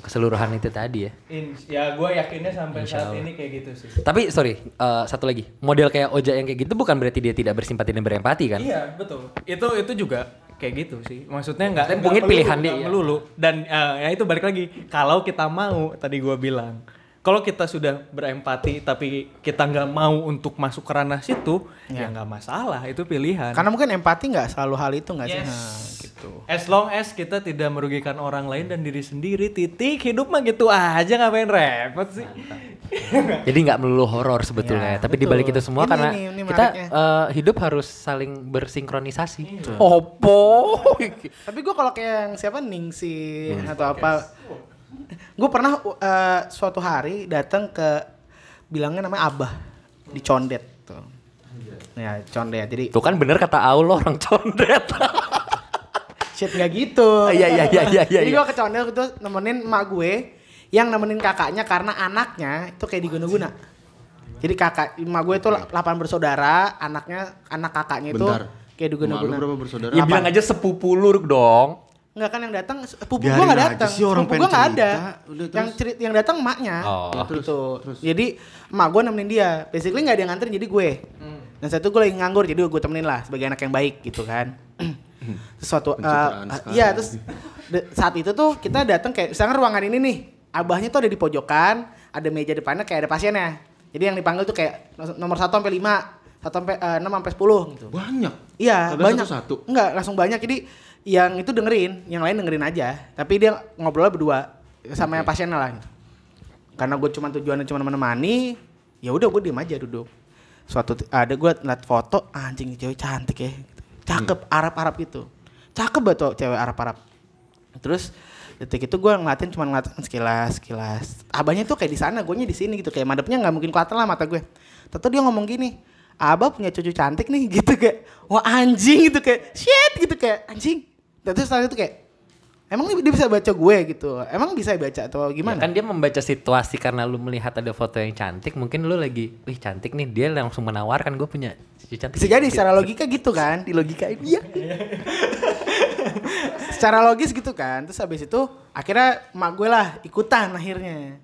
S5: keseluruhan itu tadi ya.
S4: In- ya gue yakinnya sampai
S5: Insya
S4: saat
S5: Allah.
S4: ini kayak gitu sih.
S5: Tapi sorry, eh, satu lagi. Model kayak Oja yang kayak gitu bukan berarti dia tidak bersimpati dan berempati kan?
S4: Iya betul. Itu itu juga kayak gitu sih. Maksudnya nggak
S5: mungkin pilihan dia, iya.
S4: melulu. Dan eh, ya itu balik lagi. Kalau kita mau tadi gua bilang. Kalau kita sudah berempati tapi kita nggak mau untuk masuk ke ranah situ, ya nggak masalah. Itu pilihan.
S1: Karena mungkin empati nggak selalu hal itu nggak sih?
S4: Yes.
S1: Nah, gitu.
S4: As long as kita tidak merugikan orang lain dan diri sendiri, titik hidup mah gitu aja ngapain repot sih.
S5: Jadi nggak melulu horor sebetulnya.
S1: Ya,
S5: Tapi di balik itu semua
S1: Ini
S5: karena
S1: nih, ini
S5: kita eh, hidup harus saling bersinkronisasi. Opo.
S1: Tapi gue kalau kayak yang siapa Ningsi atau apa, gue pernah uh, suatu hari datang ke bilangnya namanya Abah di Condet tuh. Ya Condet. Jadi
S5: Tuh kan bener kata Allah orang condet. [LAUGHS]
S1: shit nggak gitu.
S5: Iya, iya, iya, iya, iya,
S1: Jadi
S5: iya.
S1: gue ke Condet itu nemenin emak gue yang nemenin kakaknya karena anaknya itu kayak diguna-guna. Jadi kakak emak gue itu 8 bersaudara, anaknya anak kakaknya itu
S3: Bentar.
S1: kayak
S3: Emak lu
S1: diguna-guna.
S3: berapa bersaudara?
S5: ya bilang aja sepupu lu dong.
S1: Enggak kan yang datang
S3: Biarin
S1: gua enggak datang.
S3: orang
S1: sepupu
S3: pengen
S1: gua enggak ada.
S3: Udah,
S1: yang
S3: terus.
S1: cerit yang datang emaknya.
S5: Oh.
S3: Ya, terus,
S1: gitu.
S3: terus.
S1: Jadi emak gua nemenin dia. Basically enggak ada yang nganterin jadi gue. Dan saat itu gue lagi nganggur jadi gue temenin lah sebagai anak yang baik gitu kan. Terus suatu
S3: Pencitraan
S1: eh,
S3: sekali.
S1: iya terus de- saat itu tuh kita datang kayak misalnya ruangan ini nih. Abahnya tuh ada di pojokan, ada meja depannya kayak ada pasiennya. Jadi yang dipanggil tuh kayak nomor 1 sampai 5, 1 sampai eh, 6 sampai 10 gitu.
S3: Banyak.
S1: Iya, banyak.
S3: satu-satu?
S1: Enggak, langsung banyak. Jadi yang itu dengerin, yang lain dengerin aja. Tapi dia ngobrolnya berdua sama yang pasiennya lah. Karena gue cuma tujuannya cuma menemani, ya udah gue diem aja duduk. Suatu ada gue ngeliat foto, anjing cewek cantik ya. Cakep, Arab-Arab gitu. Cakep banget tuh cewek Arab-Arab. Terus detik itu gue ngeliatin cuma ngeliatin sekilas sekilas abahnya tuh kayak di sana gue di sini gitu kayak madepnya nggak mungkin kelihatan lah mata gue Tentu dia ngomong gini abah punya cucu cantik nih [LAUGHS] gitu kayak wah anjing gitu kayak shit gitu kayak anjing terus setelah itu kayak emang dia dia bisa baca gue? gitu. Emang bisa baca atau
S5: Ya
S1: gimana?
S5: kan dia membaca situasi karena lu melihat ada foto yang cantik, mungkin lu lagi, wih cantik nih, dia langsung menawarkan gue punya cucu cantik.
S1: bisa jadi secara logika gitu kan di logika ini. Ya [LAUGHS] secara logis gitu kan terus habis itu akhirnya emak gue lah ikutan akhirnya.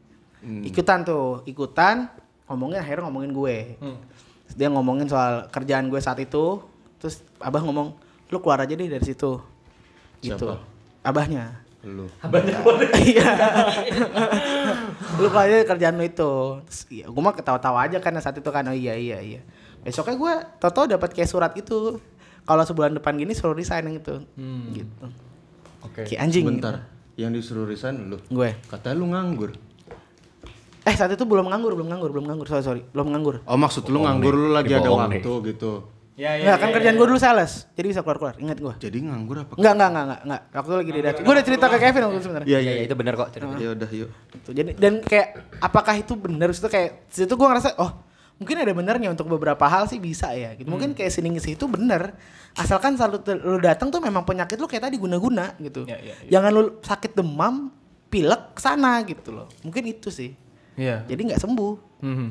S1: Ikutan tuh ikutan ngomongin akhirnya ngomongin gue. Terus dia ngomongin soal kerjaan gue saat itu terus abah ngomong lu keluar aja deh dari situ gitu
S3: Siapa?
S1: abahnya
S3: Lu. [LAUGHS]
S1: Iya. lu keluar aja dari kerjaan lu itu terus ya gue mah ketawa-tawa aja karena saat itu kan oh iya iya iya besoknya gue tau-tau dapat kayak surat itu kalau sebulan depan gini suruh resign yang itu gitu
S4: Oke.
S1: kayak anjing
S3: Bentar. Yang disuruh resign lu.
S1: gue
S3: Katanya lu nganggur.
S1: eh saat itu belum nganggur belum nganggur belum nganggur sorry sorry belum nganggur
S3: Oh maksud lu nganggur lu lagi ada
S5: nih.
S3: waktu gitu.
S4: Ya,
S1: Enggak kan kerjaan gue dulu sales jadi bisa keluar keluar ingat gue
S3: Jadi nganggur apa?
S1: Enggak, enggak, enggak, enggak, enggak. Waktu lagi di Dati. Gue udah cerita ke Kevin waktu itu sebenarnya.
S3: Iya
S5: Iya, iya, itu bener kok cerita.
S3: Ya udah yuk.
S1: Gitu. Jadi dan kayak apakah itu benar? Itu kayak situ gue ngerasa oh mungkin ada benernya untuk beberapa hal sih bisa ya. Gitu. Mungkin kayak sini ngisi itu bener. Asalkan selalu lu datang tuh memang penyakit lu kayak tadi guna-guna gitu.
S4: Iya, iya,
S1: Jangan lu sakit demam, pilek sana gitu loh. Mungkin itu sih.
S4: Iya.
S1: Jadi nggak sembuh.
S4: Mhm.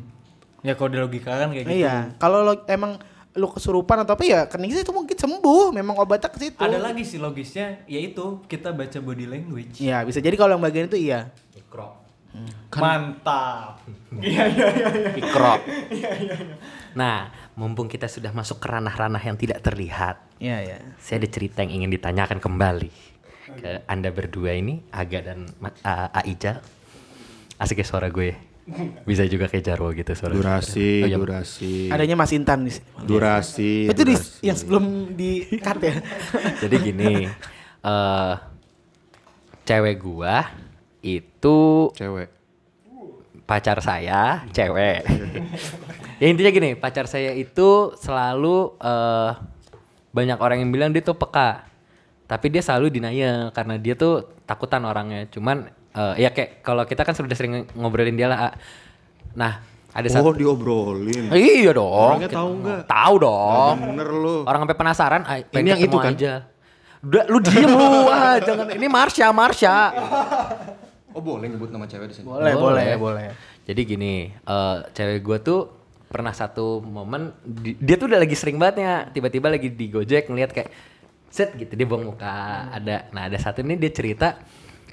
S4: Ya kalau di logika kan kayak gitu.
S1: Iya. Kalau lo emang lu kesurupan atau apa ya kening itu mungkin sembuh. Memang obatnya ke situ.
S4: Ada lagi sih logisnya, yaitu kita baca body language.
S1: Iya, bisa jadi kalau yang bagian itu iya.
S4: Mantap. [LAUGHS] Iya iya iya. iya.
S5: Ikro. [LAUGHS] Nah, mumpung kita sudah masuk ke ranah-ranah yang tidak terlihat,
S1: Iya, iya.
S5: saya ada cerita yang ingin ditanyakan kembali ke anda berdua ini, Aga dan A- Aija. Asik ya suara gue. Bisa juga kayak Jarwo gitu suara.
S3: Durasi,
S5: Oh, iya.
S3: durasi.
S1: Adanya Mas Intan di sini.
S3: Durasi.
S1: Itu di
S3: durasi.
S1: yang sebelum di cut ya. [LAUGHS]
S5: Jadi gini, eh cewek gua itu
S3: cewek.
S5: pacar saya cewek. [LAUGHS] ya intinya gini, pacar saya itu selalu eh banyak orang yang bilang dia tuh peka. Tapi dia selalu denial karena dia tuh takutan orangnya. Cuman eh, ya kayak kalau kita kan sudah sering ngobrolin dia lah. A. Nah, ada
S3: Oh,
S5: satu
S3: diobrolin.
S5: Iya dong.
S3: Orangnya tahu nggak?
S5: Tahu dong.
S3: Bener lu.
S5: Orang sampai penasaran, ah, pengen
S3: Ini yang itu kan?
S5: aja. Udah lu diem lu, [LAUGHS] ah, jangan. Ini Marsha, Marsha.
S3: Oh, boleh nyebut nama cewek di sini.
S1: Boleh, boleh, boleh.
S5: Jadi gini, eh, cewek gue tuh pernah satu momen di- dia tuh udah lagi sering banget ya tiba-tiba lagi di Gojek ngeliat kayak set gitu dia buang muka ada nah ada satu ini dia cerita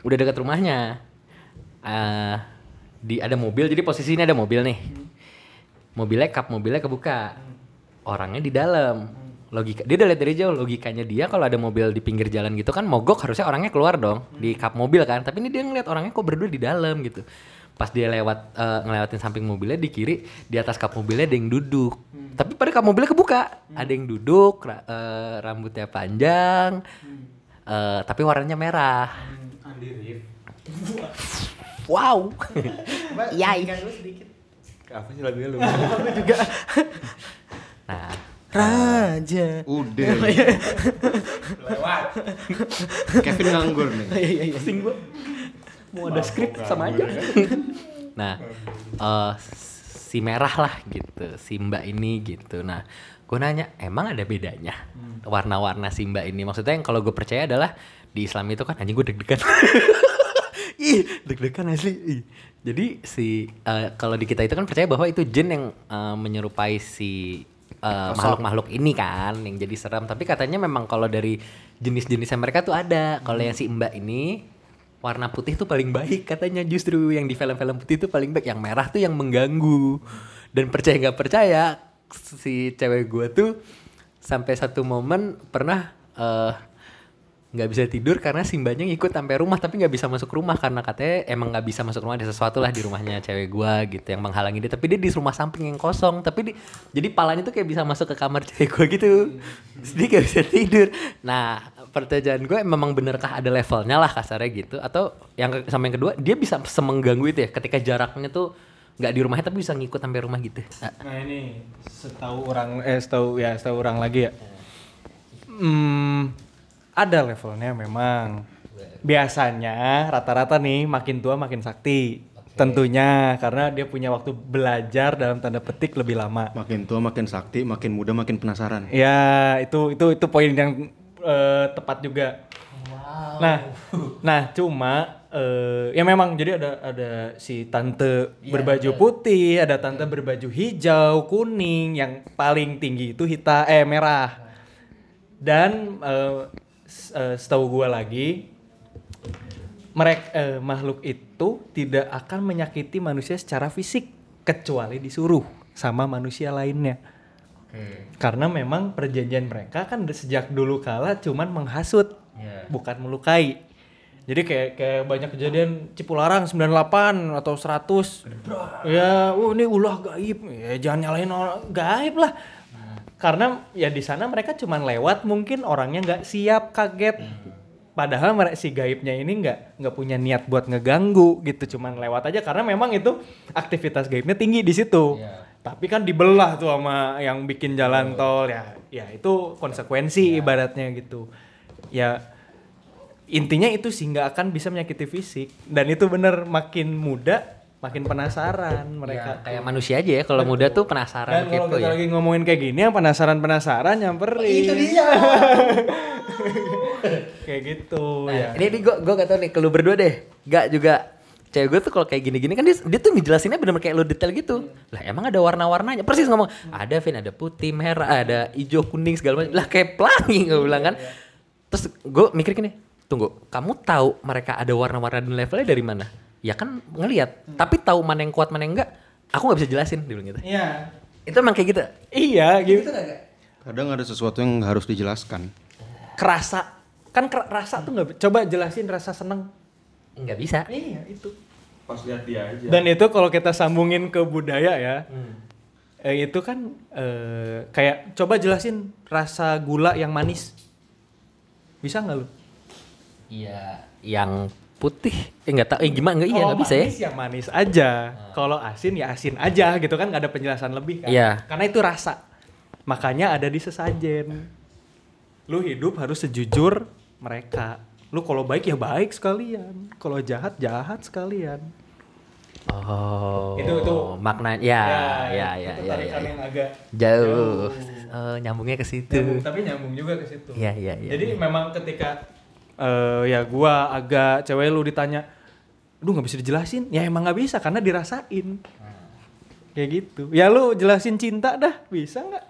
S5: udah dekat rumahnya. Eh, di ada mobil jadi posisi ini ada mobil nih. Mobilnya kap mobilnya kebuka. Orangnya di dalam. Logika dia udah lihat dari jauh logikanya dia kalau ada mobil di pinggir jalan gitu kan mogok harusnya orangnya keluar dong di kap mobil kan. Tapi ini dia ngeliat orangnya kok berdua di dalam gitu. Pas dia lewat eh, ngelewatin samping mobilnya di kiri di atas kap mobilnya ada yang duduk. Tapi pada kap mobilnya kebuka. Ada yang duduk ra- eh, rambutnya panjang eh, tapi warnanya merah wow [LAUGHS] yai
S2: Apa sih lagunya lu? [LAUGHS] [LAUGHS]
S5: nah
S1: Raja.
S3: Udah. Kevin nganggur nih.
S1: Iya iya.
S5: Sing gua. Mau ada skrip sama aja. nah, eh, si merah lah gitu, si Mbak ini gitu. Nah, gue nanya, emang ada bedanya warna-warna si Mbak ini? Maksudnya yang kalau gue percaya adalah di Islam itu kan anjing gue deg-degan. [LAUGHS] Ih, deg-degan asli. Ih. Jadi si eh, kalau di kita itu kan percaya bahwa itu jin yang eh, menyerupai si eh, makhluk-makhluk ini kan yang jadi seram. Tapi katanya memang kalau dari jenis-jenisnya mereka tuh ada. Kalau yang si Mbak ini warna putih tuh paling baik katanya justru yang di film-film putih tuh paling baik. Yang merah tuh yang mengganggu. Dan percaya nggak percaya si cewek gua tuh sampai satu momen pernah eh, nggak bisa tidur karena simbanya ngikut sampai rumah tapi nggak bisa masuk rumah karena katanya emang nggak bisa masuk rumah ada sesuatu lah di rumahnya cewek gua gitu yang menghalangi dia. Tapi dia di rumah samping yang kosong tapi di, jadi palanya tuh kayak bisa masuk ke kamar [LAUGHS] cewek gua gitu. Dia nggak bisa tidur. Nah pertanyaan gue memang benerkah ada levelnya lah kasarnya gitu? Atau yang sama yang kedua dia bisa semengganggu itu ya ketika jaraknya tuh nggak di rumahnya tapi bisa ngikut sampai rumah gitu. Ah,
S4: Nah ini setahu orang eh setahu ya setahu orang lagi ya. Hmm, ada levelnya memang. Biasanya rata-rata nih makin tua makin sakti. Tentunya karena dia punya waktu belajar dalam tanda petik lebih lama.
S3: Makin tua makin sakti, makin muda makin penasaran.
S4: Ya, itu itu itu poin yang eh, tepat juga. Nah, nah cuma eh, ya memang jadi ada ada si tante berbaju putih, ada tante berbaju hijau, kuning, yang paling tinggi itu hitam eh merah. Dan eh, eh, setahu gua lagi mereka makhluk itu tidak akan menyakiti manusia secara fisik kecuali disuruh sama manusia lainnya. Karena memang perjanjian mereka kan sejak dulu kala cuman menghasut, bukan melukai. Jadi kayak kayak banyak kejadian Cipularang 98 atau 100. Ya, oh ini ulah gaib. Ya jangan nyalain orang gaib lah. Karena ya di sana mereka cuman lewat mungkin orangnya nggak siap, kaget. Padahal mere- si gaibnya ini nggak nggak punya niat buat ngeganggu gitu, cuman lewat aja karena memang itu aktivitas gaibnya tinggi di situ. Tapi kan dibelah tuh sama yang bikin jalan tol ya, ya itu konsekuensi ibaratnya gitu. Ya intinya itu sih nggak akan bisa menyakiti fisik dan itu bener makin muda makin penasaran mereka.
S5: kayak manusia aja ya kalau muda tuh penasaran
S4: Dan kalau
S5: kepo
S4: kita
S5: ya
S4: lagi ngomongin kayak gini yang penasaran-penasaran nyamperin. Itu dia. [LAUGHS] kayak gitu
S5: Nah,
S4: ya.
S5: Ini, ini gue gue gak tau nih, ke lu berdua deh. Gak juga. Cewek gue tuh kalau kayak gini-gini kan dia, dia tuh ngejelasinnya bener-bener kayak lu detail gitu. Lah emang ada warna-warnanya? Persis ngomong, ada Vin, ada putih, merah, ada hijau, kuning, segala macam. Lah kayak pelangi gue bilang kan. Terus gue mikir gini, tunggu, kamu tahu mereka ada warna-warna dan levelnya dari mana? Ya kan ngelihat, tapi tahu mana yang kuat, mana yang enggak. Aku nggak bisa jelasin, dia bilang gitu.
S4: Iya.
S5: Itu emang kayak gitu.
S4: Iya gitu.
S3: Kadang ada sesuatu yang harus dijelaskan.
S4: Kerasa kan ker- rasa tuh nggak. Coba jelasin rasa seneng.
S5: Nggak bisa.
S4: Iya itu.
S2: Pas lihat dia aja.
S4: Dan itu kalau kita sambungin ke budaya ya, eh, itu kan eh, kayak coba jelasin rasa gula yang manis. Bisa nggak lu?
S5: Iya, yang putih. Eh nggak tahu, eh gimana nggak iya nggak bisa ya?
S4: manis ya manis aja. Kalau asin ya asin aja gitu kan nggak ada penjelasan lebih kan.
S5: Iya.
S4: Karena itu rasa. Makanya ada di sesajen. Lu hidup harus sejujur mereka. Lu kalau baik ya baik sekalian. Kalau jahat jahat sekalian.
S5: Oh.
S4: Itu- itu.
S5: makna ya ya ya ya,
S4: tarikan
S5: ya,
S4: yang agak
S5: Jauh. Oh, nyambungnya ke situ.
S4: nyambung, tapi nyambung juga ke situ.
S5: Iya iya iya.
S4: Jadi memang ketika eh ya gua agak cewek lu ditanya, "Aduh nggak bisa dijelasin." Ya emang nggak bisa karena dirasain. Kayak gitu. Ya lu jelasin cinta dah, bisa nggak?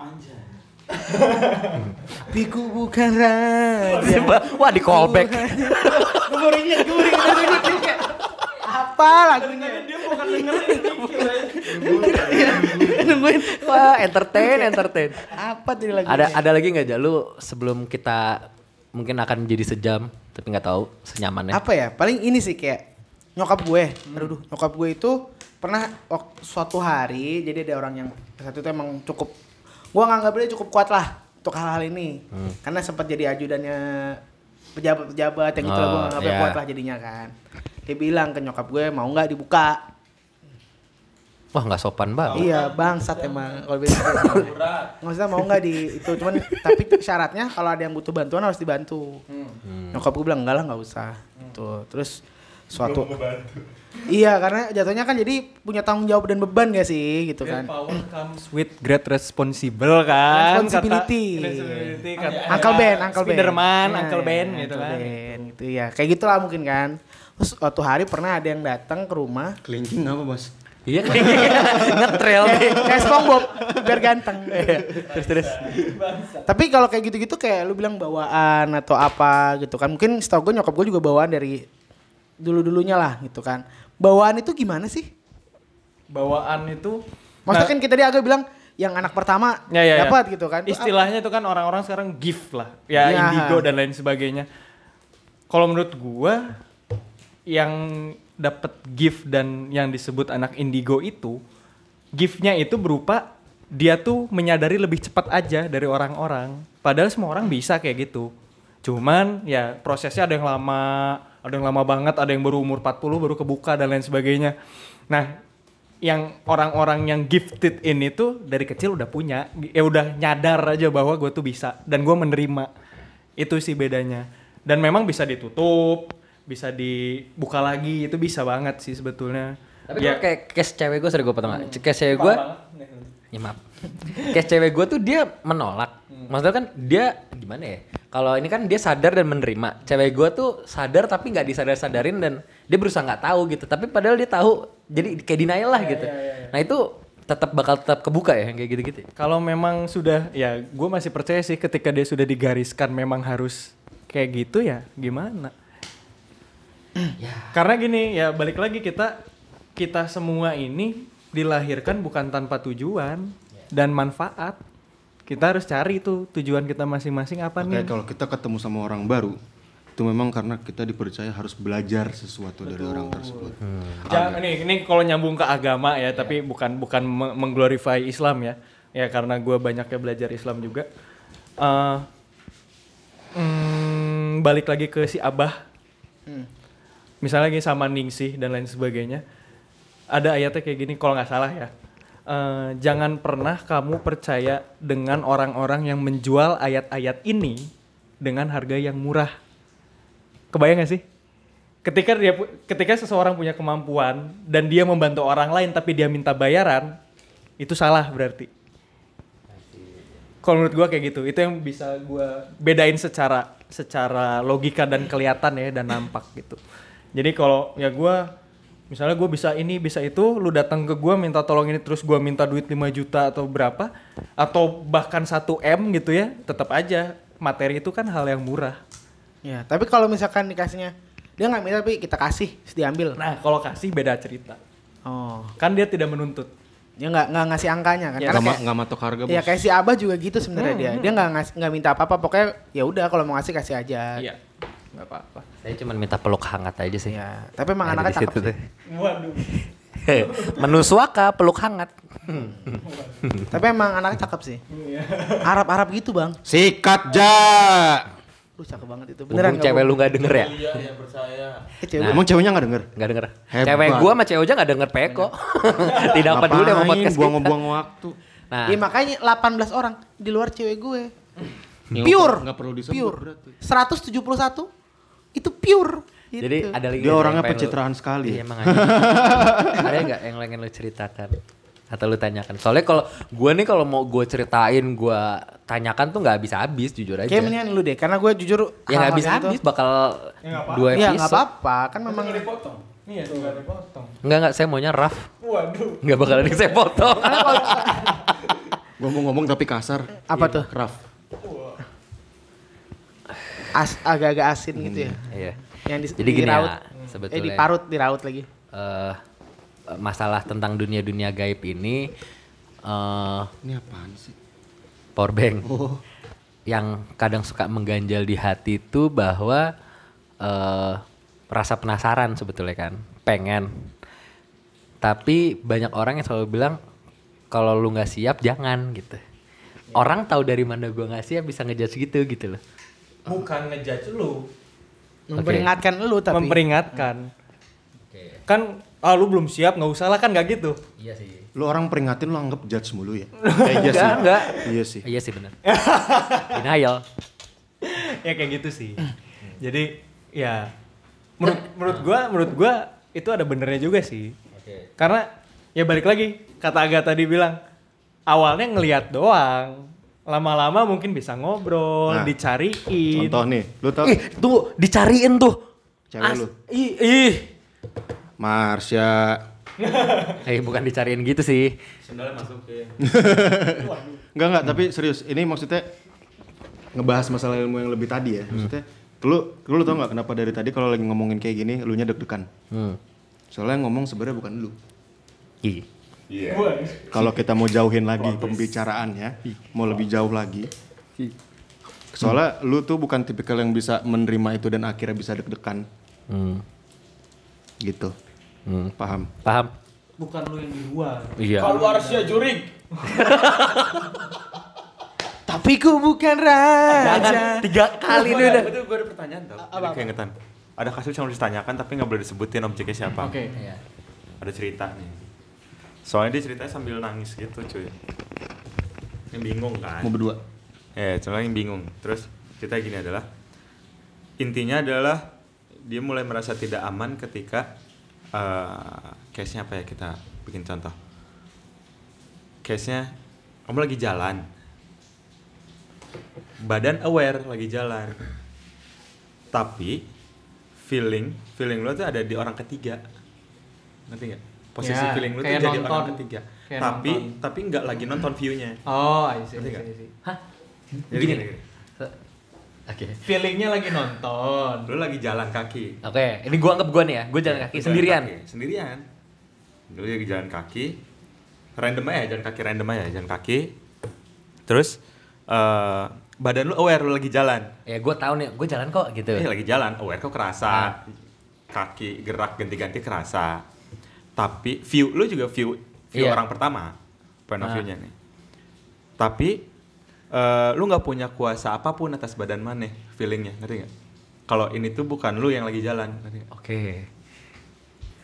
S4: [LAUGHS]
S1: Piku bukan raja.
S5: Wah, di callback.
S1: Baru inget. Apa lagunya?
S4: Dia bukan dengerin
S1: Nungguin.
S5: Wah, entertain, entertain.
S1: Apa tadi lagunya?
S5: Ada ada lagi nggak Jalu sebelum kita mungkin akan jadi sejam tapi nggak tahu senyamannya.
S1: Apa ya? Paling ini sih kayak nyokap gue. Aduh, nyokap gue itu pernah suatu hari jadi ada orang yang satu itu emang cukup gua nganggap dia cukup kuat lah untuk hal-hal ini. Karena sempat jadi ajudannya pejabat-pejabat yang gitu lah gua
S5: Oh,
S1: nganggapnya
S5: iya.
S1: kuat lah jadinya kan. Dia bilang ke nyokap gue mau nggak dibuka.
S5: Wah, nggak sopan banget.
S1: Iya, bangsat emang kalau bilang gitu. Maksudnya mau nggak di itu cuman tapi syaratnya kalau ada yang butuh bantuan harus dibantu. Nyokap gue bilang enggak lah nggak usah. Tuh, terus suatu Iya, karena jatuhnya kan jadi punya tanggung jawab dan beban gak sih gitu
S4: Great
S1: kan.
S4: power comes with great responsible kan.
S1: Responsibility.
S4: Kata, responsibility kata,
S1: Uncle Ben, Uncle Ben.
S4: Spiderman,
S1: Iya,
S4: Uncle Ben
S1: iya,
S4: gitu
S1: Uncle
S4: kan.
S1: Ben, gitu ya. Kayak gitulah mungkin kan. Terus suatu hari pernah ada yang datang ke rumah
S3: Kelingking apa bos?
S5: Iya kan? [LAUGHS] Ngetrail
S1: kayak SpongeBob biar ganteng. [LAUGHS]
S5: terus terus.
S1: Tapi kalau kayak gitu-gitu kayak lu bilang bawaan atau apa gitu kan. Mungkin setahu gue nyokap gue juga bawaan dari dulu-dulunya lah gitu kan. Bawaan itu gimana sih?
S4: Bawaan itu
S1: Maksudnya
S4: Nah,
S1: kan kita dia agak bilang yang anak pertama
S4: Ya, ya, ya.
S1: dapat gitu kan.
S4: Istilahnya itu kan orang-orang sekarang gift lah. Ya,
S1: Ya.
S4: indigo dan lain sebagainya. Kalau menurut gua yang dapat gift dan yang disebut anak indigo itu giftnya itu berupa dia tuh menyadari lebih cepat aja dari orang-orang. Padahal semua orang bisa kayak gitu. Cuman ya prosesnya ada yang lama, ada yang lama banget, ada yang baru umur 40 baru kebuka dan lain sebagainya. Nah, yang orang-orang yang gifted ini tuh dari kecil udah punya, ya udah nyadar aja bahwa gue tuh bisa dan gue menerima. Itu sih bedanya. Dan memang bisa ditutup, bisa dibuka lagi, itu bisa banget sih sebetulnya.
S5: Tapi
S4: ya,
S5: kayak case cewek gue sorry gue potong. Case cewek gue ya maaf. [LAUGHS] Case cewek gue tuh dia menolak. Maksudnya kan dia gimana ya? Kalau ini kan dia sadar dan menerima. Cewek gue tuh sadar tapi nggak disadar sadarin dan dia berusaha nggak tahu gitu. Tapi padahal dia tahu. Jadi kayak denial lah gitu. nah itu tetap bakal tetap kebuka ya kayak gitu gitu
S4: Kalau memang sudah ya gue masih percaya sih ketika dia sudah digariskan memang harus kayak gitu ya gimana? Karena gini ya balik lagi kita kita semua ini dilahirkan bukan tanpa tujuan dan manfaat. Kita harus cari tuh tujuan kita masing-masing apa
S3: Makanya
S4: nih.
S3: kalau kita ketemu sama orang baru itu memang karena kita dipercaya harus belajar sesuatu dari orang tersebut.
S4: Ja, ini ini kalau nyambung ke agama ya, tapi bukan bukan me- mengglorify Islam ya. Ya karena gue banyaknya belajar Islam juga. Eh, mm, balik lagi ke si Abah. Misalnya lagi sama Ningsih dan lain sebagainya. Ada ayatnya kayak gini kalau nggak salah ya. Eh, jangan pernah kamu percaya dengan orang-orang yang menjual ayat-ayat ini dengan harga yang murah. Kebayang gak sih? Ketika dia ketika seseorang punya kemampuan dan dia membantu orang lain tapi dia minta bayaran, itu salah berarti. Kalau menurut gua kayak gitu, itu yang bisa gua bedain secara secara logika dan kelihatan ya dan nampak gitu. Jadi kalau ya gua misalnya gua bisa ini bisa itu, lu datang ke gua minta tolong ini terus gua minta duit 5 juta atau berapa atau bahkan 1 M gitu ya, tetap aja materi itu kan hal yang murah.
S1: Ya, tapi kalau misalkan dikasihnya dia nggak minta tapi kita kasih, diambil.
S4: Nah, kalau kasih beda cerita.
S1: Oh,
S4: Kan dia tidak menuntut.
S1: dia nggak nggak ngasih angkanya kan?
S4: Ya,
S1: Karena
S3: Nggak nggak matok harga bos.
S1: ya kayak si Abah juga gitu sebenarnya dia. Dia nggak ngasih nggak minta apa-apa, pokoknya ya udah kalau mau ngasih kasih aja.
S4: Iya. Nggak apa-apa
S5: Saya cuma minta peluk hangat aja sih.
S1: Ya, [LAUGHS] tapi emang anaknya cakep sih.
S4: waduh
S5: Menu suaka peluk hangat.
S1: Tapi emang anaknya cakep sih. Arab-Arab gitu, Bang.
S3: Sikat ja.
S1: Lu cakep banget itu. Beneran
S5: Mumpung cewek lu nggak denger ya?
S2: Iya, ya percaya.
S1: Eh, cewek
S3: Emang ceweknya nggak denger?
S5: Nggak denger.
S3: Hebat.
S5: Cewek gua sama cewek aja nggak denger peko. [LAUGHS] Tidak peduli sama
S3: Ngapain
S5: podcast kita.
S3: buang-buang waktu.
S5: Nah,
S1: Iya makanya 18 orang di luar cewek gue.
S3: Ya,
S1: Pure.
S3: nggak perlu disebut
S1: Pure.
S3: berarti.
S1: 171 itu pure. Gitu.
S5: jadi ada lagi
S3: Dia
S5: nggak
S3: orangnya
S5: yang pengen lu-
S3: pencitraan sekali.
S5: Iya emang ada. [LAUGHS] ada nggak yang pengen lu ceritakan? Atau lu tanyakan? Soalnya kalau gue nih kalau mau gue ceritain, gue tanyakan tuh nggak bisa habis jujur aja.
S1: Kayak mendingan lu deh karena gue jujur
S5: ya nggak
S1: kayak gitu-
S5: habis bakal
S4: Ya, nggak apa-apa.
S5: dua
S1: Ya
S5: episode.
S1: nggak apa-apa kan memang
S2: dipotong.
S4: iya juga ada potong
S5: Enggak enggak saya maunya rough.
S4: waduh
S5: Nggak bakal ada yang saya potong.
S3: Gua mau ngomong tapi kasar.
S1: Apa
S3: Iya,
S1: tuh?
S3: Raf.
S1: As, agak-agak asin gitu ya.
S5: Iya.
S1: Yang di,
S5: Jadi gini
S1: diraut.
S5: ya,
S1: Eh
S5: sebetulnya.
S1: diparut, diraut lagi.
S5: eh masalah tentang dunia-dunia gaib ini eh
S3: Ini apaan sih?
S5: powerbank yang kadang suka mengganjal di hati itu bahwa eh rasa penasaran sebetulnya kan pengen tapi banyak orang yang selalu bilang kalau lu nggak siap jangan gitu orang tahu dari mana gua nggak siap bisa ngejudge gitu gitu loh
S4: bukan ngejudge lu.
S1: Memperingatkan lu tapi.
S4: memperingatkan. Kan ah lu belum siap nggak usah lah kan nggak gitu?
S5: Iya sih.
S3: Lu orang peringatin lu anggap judge mulu ya? [LAUGHS] Eh, iya sih.
S5: Enggak.
S3: Iya sih.
S5: iya sih benar [LAUGHS] denial.
S4: Ya kayak gitu sih. Jadi ya menurut menurut gua menurut gua itu ada benernya juga sih. Karena ya balik lagi kata Aga tadi bilang awalnya ngelihat doang lama-lama mungkin bisa ngobrol
S3: Nah,
S4: dicariin
S3: Contoh nih, lu tau
S5: ih tuh dicariin tuh
S3: cewek lu?
S5: ih ih
S3: Marsha. [LAUGHS]
S5: eh bukan dicariin gitu sih
S2: Sendalnya masukin. [LAUGHS]
S3: Enggak enggak, tapi serius. Ini maksudnya ngebahas masalah ilmu yang lebih tadi ya. Maksudnya lu lu tau nggak kenapa dari tadi kalau lagi ngomongin kayak gini lu nya deg-degan.
S5: hmm.
S3: Soalnya yang ngomong sebenarnya bukan lu.
S5: ih
S2: Iya.
S3: Kalau kita mau jauhin lagi pembicaraannya, mau lebih jauh lagi. Soalnya lu tuh bukan tipikal yang bisa menerima itu dan akhirnya bisa deg-degan
S5: hmm.
S3: gitu.
S5: Hmm.
S3: Paham?
S5: paham
S4: bukan lu yang di luar
S5: iya
S2: Keluar sih jurig. [LAUGHS]
S1: Tapi ku bukan raja.
S5: tiga kali ini udah
S2: Itu gue ada pertanyaan tau. Jadi keingetan. Ada kasus yang harus ditanyakan tapi nggak boleh disebutin objeknya siapa.
S4: oke
S5: Iya.
S2: Ada cerita nih. Soalnya dia ceritanya sambil nangis gitu cuy. Yang bingung kan.
S3: Mau berdua.
S2: Eh, soalnya yang bingung. Terus cerita gini adalah intinya adalah dia mulai merasa tidak aman ketika eh case-nya apa ya kita bikin contoh. Case-nya kamu lagi jalan. Badan aware lagi jalan. Tapi feeling feeling lo tuh ada di orang ketiga. Ngerti nggak? Posisi
S4: Ya,
S2: feeling lo tuh jadi
S4: nonton.
S2: orang ketiga.
S4: Kayak
S2: tapi
S4: nonton.
S2: tapi nggak lagi nonton view-nya.
S4: oh I see, I
S2: Ngerti
S4: see,
S2: nggak?
S4: I see.
S5: hah
S2: Jadi
S5: Gini. oke
S4: feelingnya lagi nonton
S2: Lu lagi jalan kaki.
S5: oke ini gua anggap gua nih ya gua jalan kaki
S2: Jalan
S5: sendirian
S2: kaki, Sendirian. Lu lagi jalan kaki. Random aja, jalan kaki random aja, jalan kaki. Terus eh badan lu aware lu lagi jalan.
S5: ya gua tahu nih gua jalan kok gitu
S2: Eh lagi jalan, aware kok kerasa. Kaki gerak ganti-ganti kerasa. Tapi view lu juga view view
S5: Iya.
S2: orang pertama. Point of
S5: Ah.
S2: view-nya nih. Tapi eh lu nggak punya kuasa apa pun atas badan mana feelingnya, ngerti nggak? Kalau ini tuh bukan lu yang lagi jalan,
S5: oke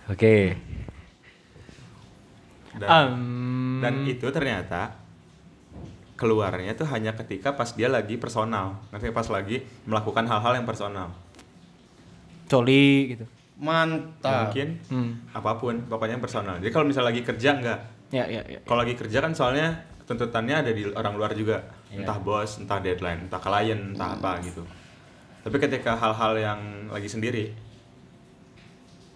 S5: oke
S2: Dan,
S4: Um,
S2: dan itu ternyata keluarnya tuh hanya ketika pas dia lagi personal, nanti pas lagi melakukan hal-hal yang personal.
S4: coli gitu
S3: Mantap.
S2: Mungkin
S4: hmm.
S2: apa pun, pokoknya personal. Jadi kalau misalnya lagi kerja enggak.
S4: ya ya ya
S2: Kalau lagi kerja kan soalnya tuntutannya ada di orang luar juga. Entah bos, entah deadline, entah klien, entah apa gitu. Tapi ketika hal-hal yang lagi sendiri,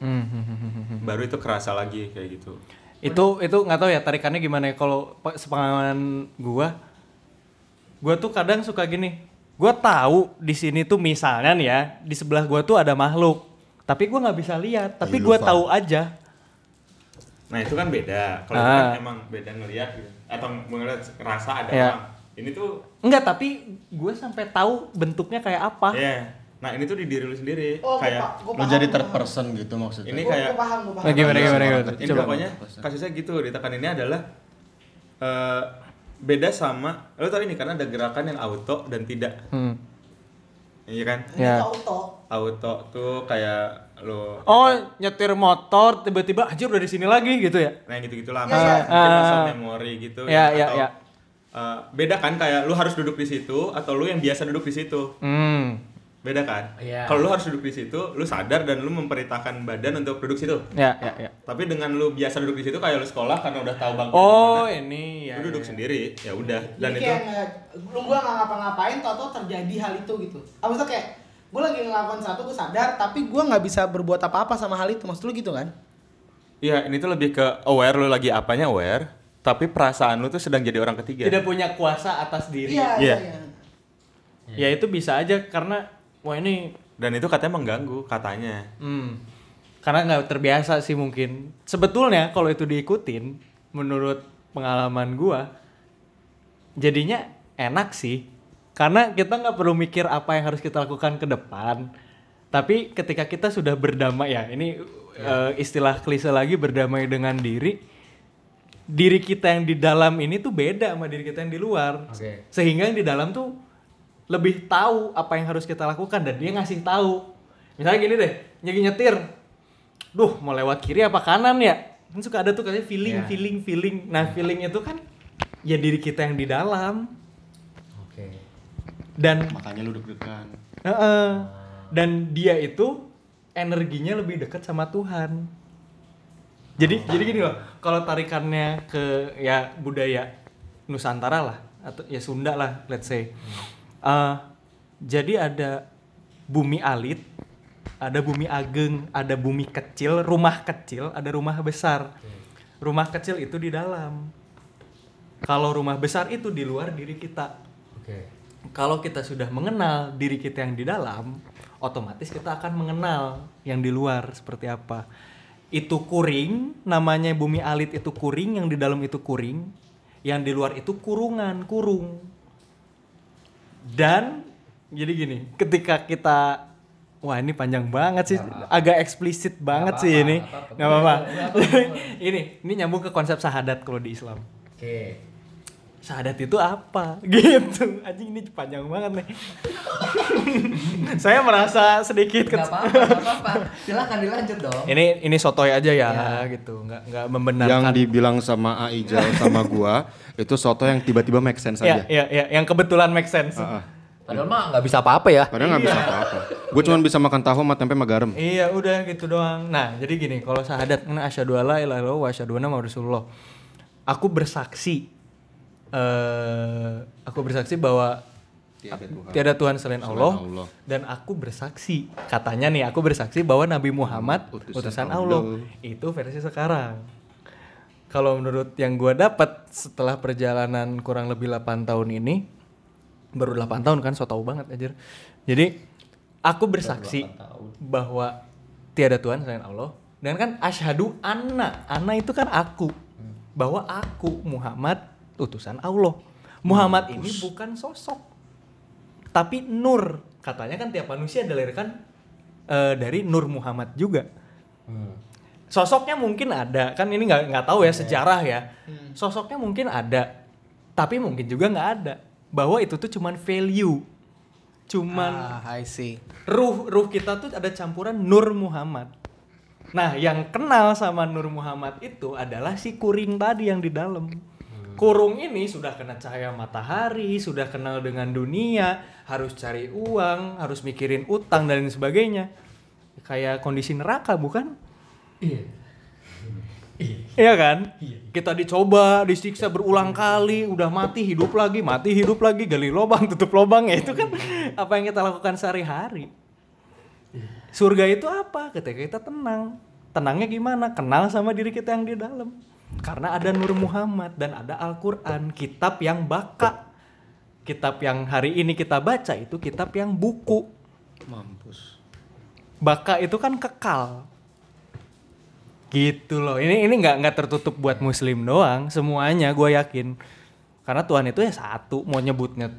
S4: Hmm, hmm, hmm, hmm, hmm.
S2: baru itu kerasa lagi kayak gitu.
S4: itu itu nggak tahu ya tarikannya gimana ya kalau pe- sepengalaman gua gua tuh kadang suka gini gua tahu di sini tuh misalnya nih ya di sebelah gua tuh ada makhluk tapi gua nggak bisa lihat tapi gua
S3: Ilfan.
S4: tahu aja
S2: Nah itu kan beda. Kalau
S4: Ah.
S2: kan emang beda ngelihat gitu. Atau ngeliat rasa ada
S4: Ya.
S2: orang. Ini tuh
S4: enggak tapi gue sampai tahu bentuknya kayak apa
S2: ya Nah ini tuh di diri lu sendiri.
S1: Oh,
S2: kayak
S1: gua,
S3: Lo jadi third person gitu maksudnya.
S2: Ini
S1: Gua,
S2: kayak-
S1: gua paham, gua paham.
S4: Nah, gimana
S3: Iya,
S4: gimana gimana?
S2: ini
S4: Coba.
S2: pokoknya kasusnya gitu ditekan ini adalah eh, beda sama lo tau ini karena ada gerakan yang auto dan tidak
S4: Hmm.
S2: Iya kan
S1: Ini
S4: Ya.
S1: auto.
S2: auto tuh kayak lo
S4: Oh, nyetir motor tiba-tiba anjir udah di sini lagi gitu ya.
S2: nah gitu gitulah
S1: Ya,
S2: masa
S1: ya.
S2: mungkin
S4: Ah.
S2: muscle memory gitu
S4: Ya, ya,
S2: atau
S4: ya.
S2: eh, beda kan kayak lu harus duduk di situ atau lu yang biasa duduk di situ
S4: Hmm.
S2: Beda kan
S5: Iya.
S2: kalau lu harus duduk di situ lu sadar dan lu memperintahkan badan untuk duduk situ
S4: Ya, ya, ya.
S2: tapi dengan lu biasa duduk di situ kayak lu sekolah karena udah tahu bangku
S4: Oh,
S2: mana,
S4: ini ya.
S2: lu duduk
S4: ya.
S2: sendiri ya udah dan
S1: Jadi
S2: itu
S1: kayak nggak, lu gua nggak ngapa-ngapain, tau-tau terjadi hal itu gitu. Ah, maksudnya kayak gue lagi ngelakuin satu, gue sadar, tapi gua nggak bisa berbuat apa-apa sama hal itu. Maksud lu gitu kan?
S2: Iya, ini tuh lebih ke aware lu lagi apanya aware, tapi perasaan lu tuh sedang jadi orang ketiga.
S4: Tidak punya kuasa atas diri.
S1: Iya,
S2: Iya.
S1: iya, iya.
S4: Ya itu bisa aja karena wah ini
S2: Dan itu katanya mengganggu katanya.
S4: Hmm. Karena nggak terbiasa sih mungkin. Sebetulnya kalau itu diikutin, menurut pengalaman gua, jadinya enak sih. Karena kita nggak perlu mikir apa yang harus kita lakukan ke depan. Tapi ketika kita sudah berdamai ya, ini eh, istilah klise lagi berdamai dengan diri. Diri kita yang di dalam ini tuh beda sama diri kita yang di luar.
S5: Oke.
S4: Sehingga yang di dalam tuh lebih tahu apa yang harus kita lakukan dan dia ngasih tahu. Misalnya gini deh, nyegi nyetir. Duh, mau lewat kiri apa kanan ya? Kan suka ada tuh katanya feeling,
S5: Iya.
S4: feeling, feeling. Nah, feeling itu kan ya diri kita yang di dalam.
S5: Oke.
S4: Dan
S3: Makanya lu deg-degan.
S4: Heeh. dan dia itu energinya lebih dekat sama Tuhan. Jadi jadi gini loh, kalau tarikannya ke ya budaya Nusantara lah atau ya Sunda lah, let's say. Eh, jadi ada bumi alit, ada bumi ageng, ada bumi kecil, rumah kecil, ada rumah besar. Rumah kecil itu di dalam. Kalau rumah besar itu di luar diri kita
S5: Oke.
S4: kalau kita sudah mengenal diri kita yang di dalam, otomatis kita akan mengenal yang di luar seperti apa. Itu kuring, namanya bumi alit itu kuring, yang di dalam itu kuring, yang di luar itu kurungan, kurung. Dan jadi gini, ketika kita Wah ini panjang banget sih, agak eksplisit banget sih ini.
S5: nggak apa-apa. [LAUGHS]
S4: Ini, ini nyambung ke konsep sahadat kalau di Islam
S5: Oke.
S4: Syahadat itu apa [LAUGHS] gitu anjing ini panjang banget nih [LAUGHS] saya merasa sedikit
S5: Gak
S4: ke
S5: apa-apa. Silahkan dilanjut dong.
S4: ini ini sotoy aja ya gitu nggak nggak
S3: Yang
S4: membenarkan
S3: dibilang sama Aijal sama gua itu soto yang tiba-tiba make sense
S4: ya
S3: aja.
S4: ya ya yang kebetulan make sense
S3: Ah, ah.
S5: Padahal mah nggak bisa apa-apa ya.
S3: Padahal nggak bisa apa-apa. Gue cuma bisa makan tahu sama tempe sama garam.
S4: Iya udah gitu doang. Nah jadi gini kalau syahadat karena asyhadu alla ilaha illallah wa asyhadu anna Muhammadar rasulullah. Aku bersaksi eh aku bersaksi bahwa
S3: Tiada Tuhan.
S4: tiada Tuhan selain Allah,
S3: Allah.
S4: dan aku bersaksi katanya nih aku bersaksi bahwa Nabi Muhammad
S3: Utusan
S4: utusan,
S3: Allah.
S4: Allah. itu versi sekarang. Kalau menurut yang gua dapat setelah perjalanan kurang lebih 8 tahun ini baru 8 tahun kan so tau banget aja. Jadi aku bersaksi bahwa tiada Tuhan selain Allah dan kan asyhadu anna anna itu kan aku bahwa aku Muhammad utusan Allah. Muhammad ini bukan sosok tapi nur katanya kan tiap manusia dilahirkan eh, dari nur Muhammad juga sosoknya mungkin ada kan ini nggak nggak tahu ya sejarah ya sosoknya mungkin ada tapi mungkin juga nggak ada bahwa itu tuh cuman value cuman
S1: Ah, I see.
S4: ruh ruh kita tuh ada campuran Nur Muhammad. Nah, yang kenal sama Nur Muhammad itu adalah si kuring tadi yang di dalam. Kurung ini sudah kena cahaya matahari, sudah kenal dengan dunia, harus cari uang, harus mikirin utang dan lain sebagainya. Kayak kondisi neraka bukan?
S5: Iya.
S4: Iya kan? Kita dicoba, disiksa berulang kali, udah mati hidup lagi, mati hidup lagi, gali lubang, tutup lubang ya itu kan apa yang kita lakukan sehari-hari. Surga itu apa? Ketika kita tenang. Tenangnya gimana? Kenal sama diri kita yang di dalam. Karena ada Nur Muhammad dan ada Al-Qur'an, kitab yang baka. Kitab yang hari ini kita baca itu kitab yang buku.
S3: Mampus.
S4: Baka itu kan kekal. Gitu loh. Ini ini nggak nggak tertutup buat muslim doang, semuanya gue yakin. Karena Tuhan itu ya satu, mau nyebutnya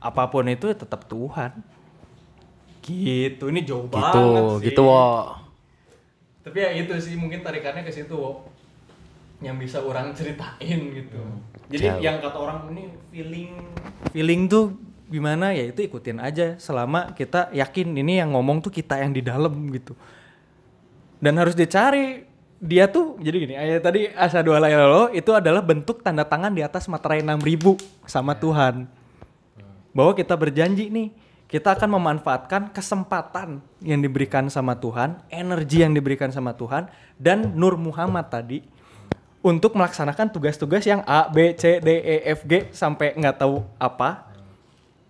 S4: apa pun itu ya tetap Tuhan. Gitu, ini jauh
S5: Gitu,
S4: banget sih.
S5: gitu wo.
S4: Tapi ya itu sih mungkin tarikannya ke situ wo. Yang bisa orang ceritain gitu. Jadi
S5: Jauh.
S4: yang kata orang ini feeling feeling tuh gimana ya itu ikutin aja selama kita yakin ini yang ngomong tuh kita yang di dalam gitu. Dan harus dicari dia tuh jadi gini ayat tadi asa dua lo itu adalah bentuk tanda tangan di atas materai 6000 sama Tuhan bahwa kita berjanji nih kita akan memanfaatkan kesempatan yang diberikan sama Tuhan, energi yang diberikan sama Tuhan dan Nur Muhammad tadi untuk melaksanakan tugas-tugas yang A, B, C, D, E, F, G sampai nggak tahu apa.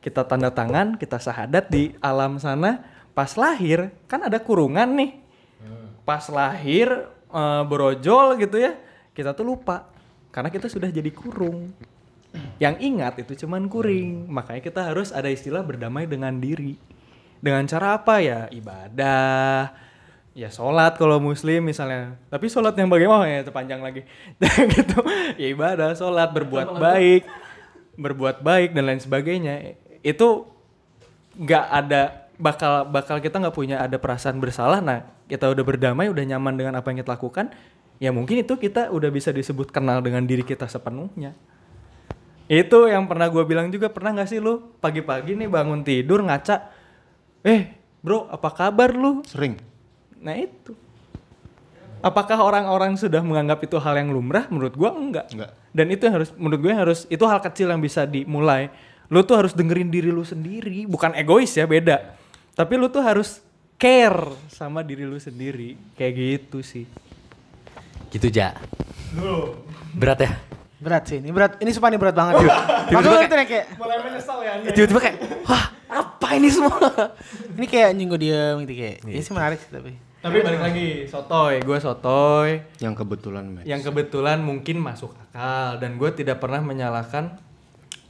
S4: Kita tanda tangan, kita syahadat di alam sana. Pas lahir kan ada kurungan nih. Pas lahir eh, berojol gitu ya, kita tuh lupa karena kita sudah jadi kurung yang ingat itu cuman kuring makanya kita harus ada istilah berdamai dengan diri dengan cara apa ya ibadah ya sholat kalau muslim misalnya. Tapi sholat yang bagaimana? Ya itu panjang lagi [LAUGHS] gitu. Ya ibadah sholat berbuat baik berbuat baik dan lain sebagainya. Itu nggak ada bakal bakal kita nggak punya ada perasaan bersalah. Nah kita udah berdamai udah nyaman dengan apa yang kita lakukan ya mungkin itu kita udah bisa disebut kenal dengan diri kita sepenuhnya. Itu yang pernah gue bilang juga pernah nggak sih lu pagi-pagi nih bangun tidur ngaca, eh bro apa kabar lu?
S3: Sering.
S4: Nah itu. Apakah orang-orang sudah menganggap itu hal yang lumrah? Menurut gua enggak.
S3: Enggak.
S4: Dan itu yang harus menurut gue harus itu hal kecil yang bisa dimulai. Lu tuh harus dengerin diri lu sendiri, bukan egois ya beda. Tapi lu tuh harus care sama diri lu sendiri. Kayak gitu sih.
S5: Gitu ja. Berat ya?
S1: Berat sih, ini berat. Ini sumpah ini berat banget. Makanya itu yang kayak
S4: Mulai menyesal ya.
S5: Tiba-tiba kayak, wah apa ini semua?
S1: ini kayak anjing gue diem gitu kayak. Ini sih menarik sih tapi.
S4: Tapi balik lagi, sotoy, gue sotoy.
S3: Yang kebetulan match.
S4: yang kebetulan mungkin masuk akal. Dan gue tidak pernah menyalahkan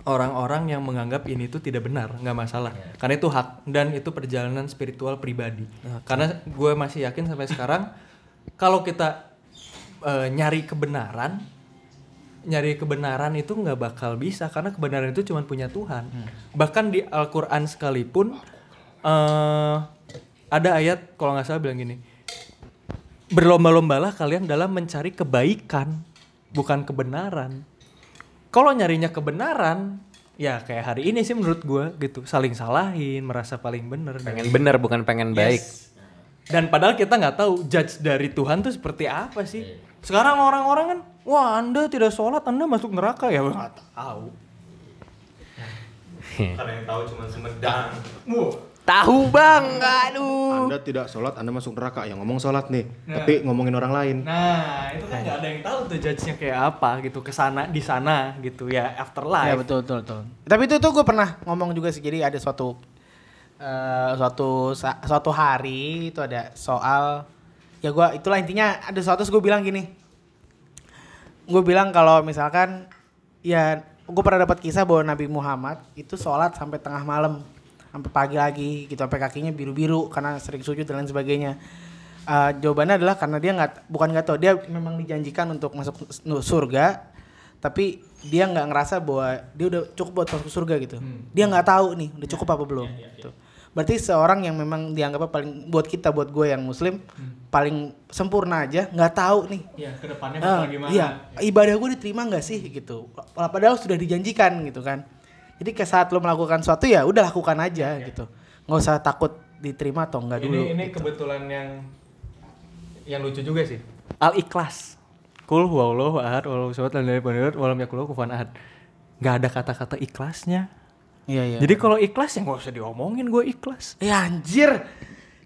S4: orang-orang yang menganggap ini tuh tidak benar nggak masalah. Karena itu hak dan itu perjalanan spiritual pribadi. Karena gue masih yakin sampai sekarang kalau kita eh, nyari kebenaran nyari kebenaran itu nggak bakal bisa. Karena kebenaran itu cuma punya Tuhan. Bahkan di Al-Quran sekalipun eh ada ayat kalau nggak salah bilang gini berlomba-lombalah kalian dalam mencari kebaikan, bukan kebenaran. Kalau nyarinya kebenaran, ya kayak hari ini sih menurut gua gitu, saling salahin, merasa paling bener. dan-
S5: Pengen bener bukan pengen baik.
S4: Dan padahal kita nggak tahu judge dari Tuhan tuh seperti apa sih. Sekarang orang-orang kan, wah anda tidak sholat, anda masuk neraka ya, nggak tahu.
S2: Karena yang tahu cuma Sumedang.
S5: Tahu bang, aduh.
S3: Anda tidak sholat, Anda masuk neraka. Yang ngomong sholat nih, tapi ngomongin orang lain.
S4: Nah, itu kan nggak ada yang tahu tuh judge-nya kayak apa gitu, ke sana di sana gitu ya afterlife.
S1: Ya betul betul betul. Tapi itu tuh gue pernah ngomong juga sih. Jadi ada suatu eh, suatu sa- suatu hari itu ada soal ya gue itulah intinya ada suatu gue bilang gini. Gue bilang kalau misalkan ya gue pernah dapat kisah bahwa Nabi Muhammad itu sholat sampai tengah malam sampai pagi lagi gitu sampai kakinya biru-biru karena sering sujud dan lain sebagainya. Eh, jawabannya adalah karena dia nggak bukan nggak tahu dia memang dijanjikan untuk masuk surga tapi dia nggak ngerasa bahwa dia udah cukup buat masuk surga gitu. Dia nggak tahu nih udah cukup apa belum. gitu. Berarti seorang yang memang dianggap paling buat kita buat gue yang muslim paling sempurna aja nggak tahu nih.
S4: Ya, ke depannya
S1: Ah,
S4: bakal gimana?
S1: iya, ibadah gue diterima nggak sih gitu. Padahal sudah dijanjikan gitu kan. Jadi ke saat lo melakukan sesuatu ya udah lakukan aja gitu. Nggak usah takut diterima atau enggak
S4: ini
S1: dulu.
S4: ini
S1: gitu.
S4: kebetulan yang yang lucu juga sih. Al ikhlas. Kul huwallahu ahad walau samad lam yalid walam yulad walam yakul lahu kufuwan ahad. Gak ada kata-kata ikhlasnya.
S1: Iya iya.
S4: Jadi kalau ikhlas ya nggak usah diomongin gue ikhlas.
S1: ya anjir.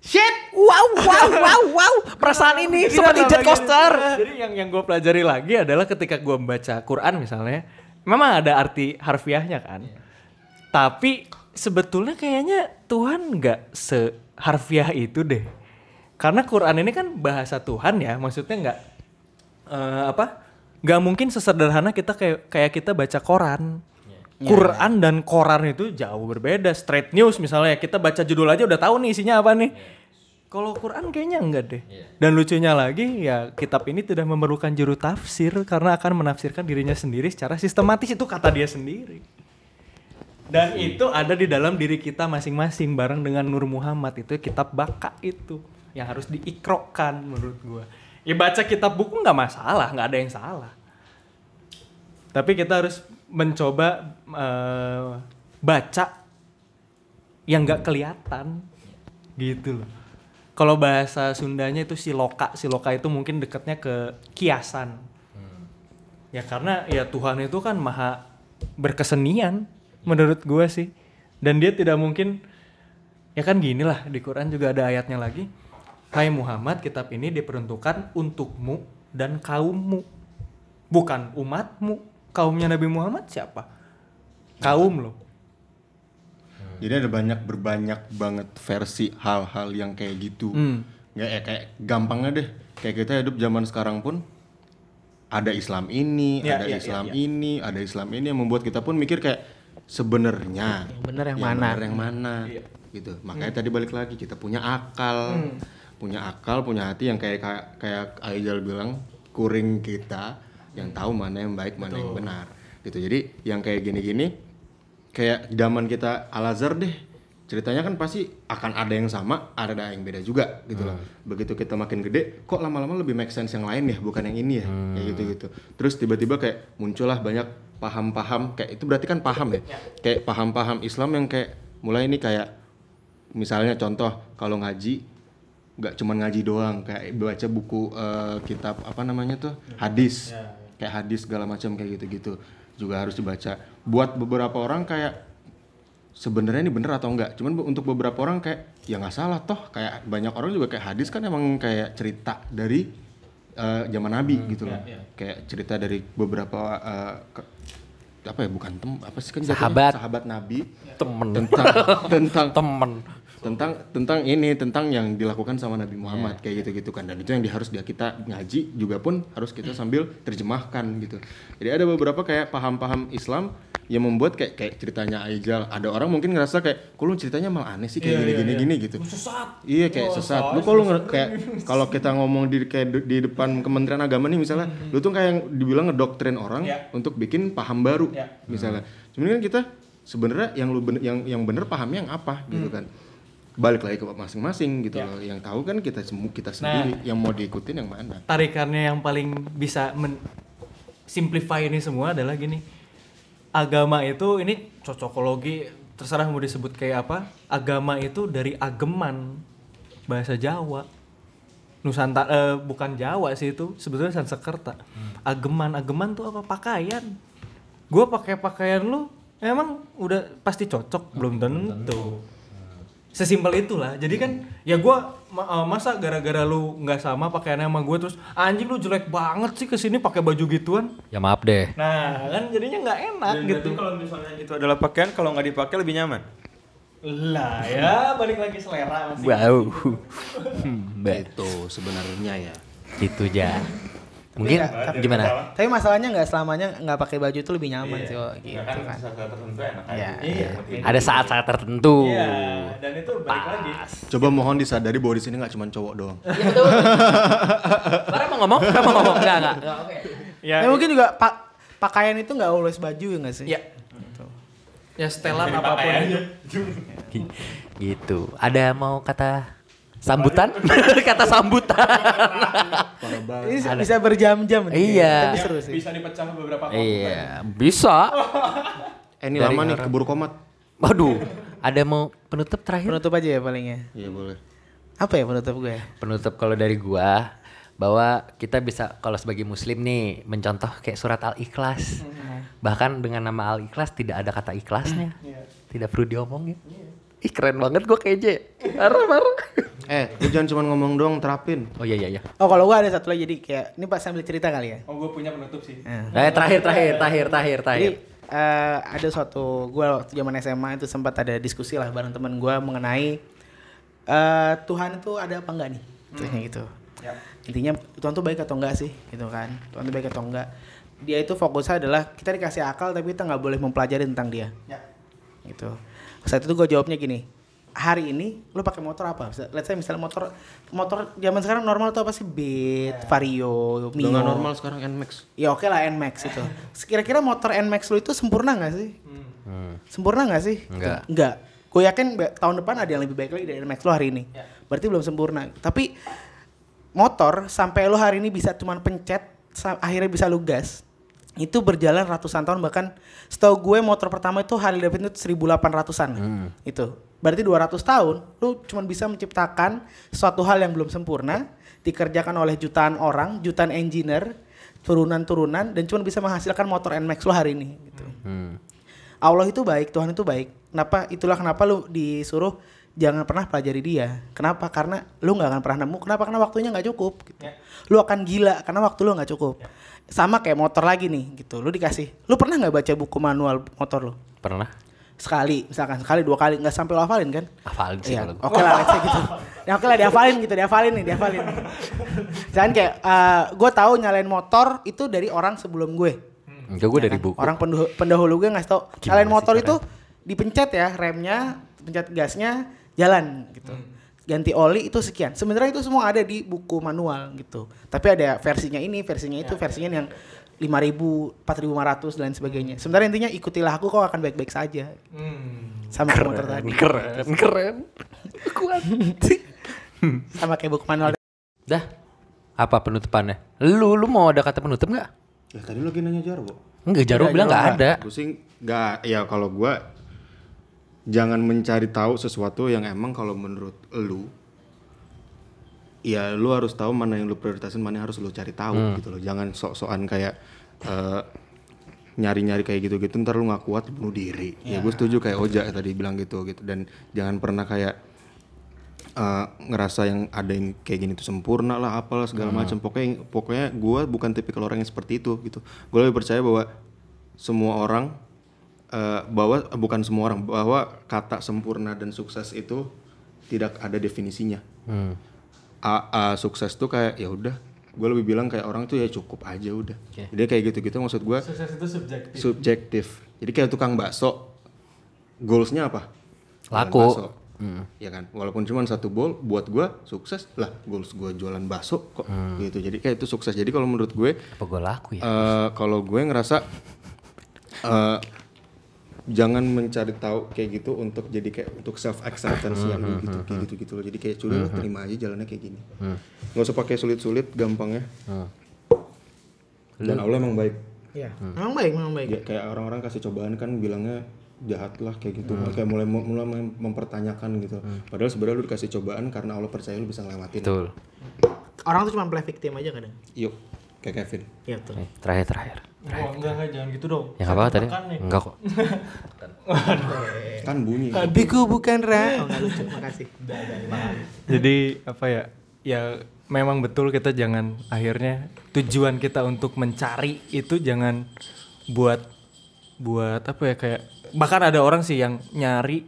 S1: Shit.
S5: Wow, wow, wow, wow. Perasaan ini seperti jet coaster.
S4: Jadi yang yang gue pelajari lagi adalah ketika gue membaca Quran misalnya, memang ada arti harfiahnya kan. Tapi sebetulnya kayaknya Tuhan nggak seharfiah itu deh. Karena Quran ini kan bahasa Tuhan ya, maksudnya nggak eh, apa? Nggak mungkin sesederhana kita kayak kayak kita baca koran. Quran dan koran itu jauh berbeda. Straight news misalnya kita baca judul aja udah tahu nih isinya apa nih. Kalau Quran kayaknya enggak deh. Dan lucunya lagi ya kitab ini tidak memerlukan juru tafsir karena akan menafsirkan dirinya sendiri secara sistematis itu kata dia sendiri. Dan itu ada di dalam diri kita masing-masing bareng dengan Nur Muhammad itu kitab baka itu yang harus diikrokkan menurut gua. Ya baca kitab buku nggak masalah, nggak ada yang salah. Tapi kita harus mencoba eh, baca yang nggak kelihatan gitu loh. Kalau bahasa Sundanya itu siloka, siloka itu mungkin dekatnya ke kiasan. Ya karena ya Tuhan itu kan maha berkesenian menurut gue sih. Dan dia tidak mungkin ya kan gini lah di Quran juga ada ayatnya lagi. Hai Muhammad, kitab ini diperuntukkan untukmu dan kaummu. Bukan umatmu. Kaumnya Nabi Muhammad siapa? Kaum loh.
S3: Jadi ada banyak berbanyak banget versi hal-hal yang kayak gitu.
S4: Hmm.
S3: Nggak ya kayak gampangnya deh. Kayak kita hidup zaman sekarang pun ada Islam ini,
S4: Ya,
S3: ada
S4: ya,
S3: Islam
S4: ya,
S3: ini, ada Islam ini yang membuat kita pun mikir kayak sebenarnya
S1: Yang bener yang mana?
S3: bener yang mana gitu. Makanya tadi balik lagi kita punya akal. Punya akal, punya hati yang kayak kayak, kayak Aijal bilang kuring kita yang tahu mana yang baik, mana yang benar. Gitu. Jadi yang kayak gini-gini kayak zaman kita Al Azhar deh ceritanya kan pasti akan ada yang sama ada yang beda juga gitu loh. Begitu kita makin gede kok lama-lama lebih make sense yang lain ya bukan yang ini ya kayak gitu gitu terus tiba-tiba kayak muncullah banyak paham-paham kayak itu berarti kan paham ya? Kayak paham-paham Islam yang kayak mulai ini kayak misalnya contoh kalau ngaji nggak cuma ngaji doang kayak baca buku eh, kitab apa namanya tuh? Hadis. Kayak hadis segala macam kayak gitu-gitu juga harus dibaca buat beberapa orang kayak sebenarnya ini bener atau enggak cuman untuk beberapa orang kayak ya nggak salah toh kayak banyak orang juga kayak hadis kan emang kayak cerita dari eh, zaman nabi gitu loh kayak cerita dari beberapa eh, ke- apa ya bukan tem apa sih kan jatuhnya?
S5: Sahabat.
S3: sahabat nabi
S5: Temen.
S3: tentang tentang
S5: Temen.
S3: Tentang tentang ini tentang yang dilakukan sama Nabi Muhammad kayak gitu-gitu kan. Dan itu yang di- harus dia kita ngaji juga pun harus kita sambil terjemahkan gitu. Jadi ada beberapa kayak paham-paham Islam yang membuat kayak kayak ceritanya Aijal ada orang mungkin ngerasa kayak kok lu ceritanya malah aneh sih kayak gini gini gini gitu. Iya kayak sesat. Lu kalau [LAUGHS] kayak kalau kita ngomong di kayak di- depan Kementerian Agama nih misalnya lu tuh kayak yang dibilang ngedoktrin orang
S4: Ya.
S3: untuk bikin paham baru
S4: Ya.
S3: misalnya. Cuman kan kita sebenarnya yang lu bener, yang yang bener pahamnya yang apa gitu kan balik lagi ke masing-masing gitu loh. Yang tahu kan kita semua kita sendiri yang mau diikutin yang mana.
S4: tarikannya yang paling bisa men simplify ini semua adalah gini. Agama itu ini cocokologi terserah mau disebut kayak apa. Agama itu dari ageman bahasa Jawa. Nusantara eh, bukan Jawa sih itu sebetulnya Sanskerta ageman ageman tuh apa? Pakaian. Gue pakai pakaian lu emang udah pasti cocok? Belum tentu sesimpel itulah jadi kan ya gua ma- eh, masa gara-gara lu nggak sama pakaiannya sama gue terus anjing lu jelek banget sih ke sini pakai baju gituan
S5: Ya maaf deh.
S4: nah kan jadinya nggak enak
S2: Dan
S4: gitu
S2: kalau misalnya itu adalah pakaian, kalau nggak dipakai lebih nyaman.
S4: lah ya balik lagi selera masih
S5: Wow. [LAUGHS] Hmm, Be-
S3: itu sebenarnya ya
S5: gitu aja. Mungkin gimana?
S1: Tapi masalahnya nggak selamanya nggak pakai baju itu lebih nyaman sih, oh, gitu
S2: kan
S1: kan.
S2: saat tertentu enak
S1: Iya.
S4: iya
S5: Ada saat-saat tertentu.
S4: iya dan itu balik lagi
S3: coba mohon disadari bahwa di sini nggak cuma cowok doang
S5: Iya betul. [LAUGHS] Mau ngomong, mau ngomong. Enggak, enggak.
S4: ya
S1: Ya, mungkin juga pak pakaian itu nggak always baju ya nggak sih?
S4: ya ya setelan apa pun itu
S5: Gitu. Ada mau kata sambutan? [LAUGHS] kata sambutan.
S1: Ini bisa- bisa berjam-jam. nih.
S5: Iya.
S1: Tapi seru sih.
S4: bisa dipecah beberapa kali
S5: iya, bisa. [LAUGHS]
S3: eh ini
S5: Dari
S3: lama nih keburu komat
S5: Waduh, ada mau penutup terakhir?
S1: Penutup aja ya palingnya.
S3: iya boleh
S1: Apa ya penutup gue?
S5: Penutup kalau dari gua bahwa kita bisa kalau sebagai muslim nih mencontoh kayak surat Al-Ikhlas. Bahkan dengan nama Al-Ikhlas tidak ada kata ikhlasnya. Tidak perlu diomongin. Ih keren banget gua kayak J. Marah marah.
S3: Eh lu jangan cuma ngomong doang terapin
S5: Oh iya iya iya.
S1: Oh kalau gue ada satu lagi jadi kayak ini pas sambil cerita kali ya.
S4: oh gue punya penutup sih
S1: Nah.
S5: Eh terakhir terakhir terakhir terakhir
S1: Jadi
S5: terakhir.
S1: eh, ada suatu gue waktu zaman SMA itu sempat ada diskusi lah bareng teman gue mengenai eh, Tuhan itu ada apa enggak nih? Intinya gitu. Intinya Tuhan tuh baik atau enggak sih? Gitu kan. Tuhan tuh baik atau enggak? Dia itu fokusnya adalah kita dikasih akal tapi kita nggak boleh mempelajari tentang dia. Gitu. Saat itu gue jawabnya gini. Hari ini lu pakai motor apa? Let's say misalnya motor motor zaman sekarang normal tuh apa sih? Beat, Vario,
S3: udah
S1: Mio.
S3: nggak normal sekarang Nmax
S1: Ya oke lah Nmax itu. [LAUGHS] Kira-kira motor Nmax lu itu sempurna nggak sih? Sempurna nggak sih?
S5: Nggak.
S1: Nggak. Gue yakin be- tahun depan ada yang lebih baik lagi dari Max lo hari ini. Berarti belum sempurna. Tapi motor sampai lo hari ini bisa cuman pencet akhirnya bisa lu gas. Itu berjalan ratusan tahun bahkan setahu gue motor pertama itu Harley Davidson itu 1800-an. Itu. Berarti 200 tahun lu cuman bisa menciptakan suatu hal yang belum sempurna dikerjakan oleh jutaan orang, jutaan engineer, turunan-turunan dan cuma bisa menghasilkan motor NMAX lo hari ini gitu.
S5: Hmm.
S1: Allah itu baik, Tuhan itu baik. Kenapa? Itulah kenapa lu disuruh jangan pernah pelajari dia. Kenapa? Karena lu nggak akan pernah nemu. Kenapa? Karena waktunya nggak cukup. Gitu. Lu akan gila karena waktu lu nggak cukup. Sama kayak motor lagi nih, gitu. Lu dikasih. Lu pernah nggak baca buku manual motor lu?
S5: Pernah?
S1: Sekali, misalkan sekali dua kali nggak sampai lu hafalin kan?
S5: Hafalin sih
S1: Iya, oke lah, let's say gitu. Ya oke lah, dihafalin gitu, dihafalin nih, dihafalin. Jangan kayak, gue tahu nyalain motor itu dari orang sebelum gue.
S5: Enggak gue
S1: Ya
S5: dari
S1: kan?
S5: buku.
S1: Orang pendahulu, pendahulu gue ngasih tau nyalain motor itu dipencet ya remnya, pencet gasnya, jalan gitu. Ganti oli itu sekian. Sebenarnya itu semua ada di buku manual gitu. Tapi ada versinya ini, versinya itu, versinya yang 5000, 4500 dan lain sebagainya. Sebenarnya intinya ikutilah aku kok akan baik-baik saja. Sama kayak motor tadi.
S5: Keren, keren. [LAUGHS] Kuat. [LAUGHS]
S1: Sama kayak buku manual.
S5: Dah. Apa penutupannya? Lu lu mau ada kata penutup nggak?
S3: Ya tadi lu lagi nanya Jarwo.
S5: Enggak, Jarwo bilang nggak ada.
S3: Sih nggak, ya kalau gua jangan mencari tahu sesuatu yang emang kalau menurut lu ya lu harus tahu mana yang lu prioritasin mana yang harus lu cari tahu
S5: Hmm.
S3: gitu loh. Jangan sok-sokan kayak eh, nyari-nyari kayak gitu-gitu ntar lu nggak kuat bunuh diri. Ya gue setuju kayak Oja tadi bilang gitu gitu. Dan jangan pernah kayak eh, ngerasa yang ada yang kayak gini tuh sempurna lah apalah segala macam. Pokoknya pokoknya gue bukan tipikal orang yang seperti itu gitu. Gue lebih percaya bahwa semua orang eh, bahwa bukan semua orang bahwa kata sempurna dan sukses itu tidak ada definisinya.
S5: Hmm.
S3: A, A sukses tuh kayak ya udah. Gue lebih bilang kayak orang tuh ya cukup aja udah. Jadi kayak gitu-gitu maksud gue
S4: Sukses itu subjektif.
S3: subjektif. Jadi kayak tukang bakso goalsnya apa?
S5: Laku.
S3: bakso. ya kan? Walaupun cuma satu bowl buat gue sukses. Lah goals gue jualan bakso kok gitu. Jadi kayak itu sukses. Jadi kalau menurut gue
S5: Apa gue laku ya?
S3: eh kalau gue ngerasa eh jangan mencari tahu kayak gitu untuk jadi kayak untuk self acceptance yang gitu kayak gitu gitu loh. Jadi kayak sudah terima aja jalannya kayak gini. Nggak usah pakai sulit-sulit gampangnya. Dan Allah emang baik.
S1: Iya. Memang baik, memang baik.
S3: ya, kayak orang-orang kasih cobaan kan bilangnya jahat lah kayak gitu. Kayak mulai mulai mem- mempertanyakan gitu. Padahal sebenarnya lu dikasih cobaan karena Allah percaya lu bisa ngelewatin.
S5: Betul.
S1: Orang tuh cuma play victim aja kadang.
S3: yuk kayak Kevin.
S1: Iya betul.
S5: Terakhir terakhir.
S4: Oh, enggak enggak jangan gitu dong.
S5: Yang apa tadi?
S4: Nih.
S5: Enggak kok.
S3: kan bunyi
S1: Biku bukan ra. Oh, enggak lucu. Makasih.
S4: Jadi apa ya? Ya memang betul kita jangan akhirnya tujuan kita untuk mencari itu jangan buat buat apa ya kayak bahkan ada orang sih yang nyari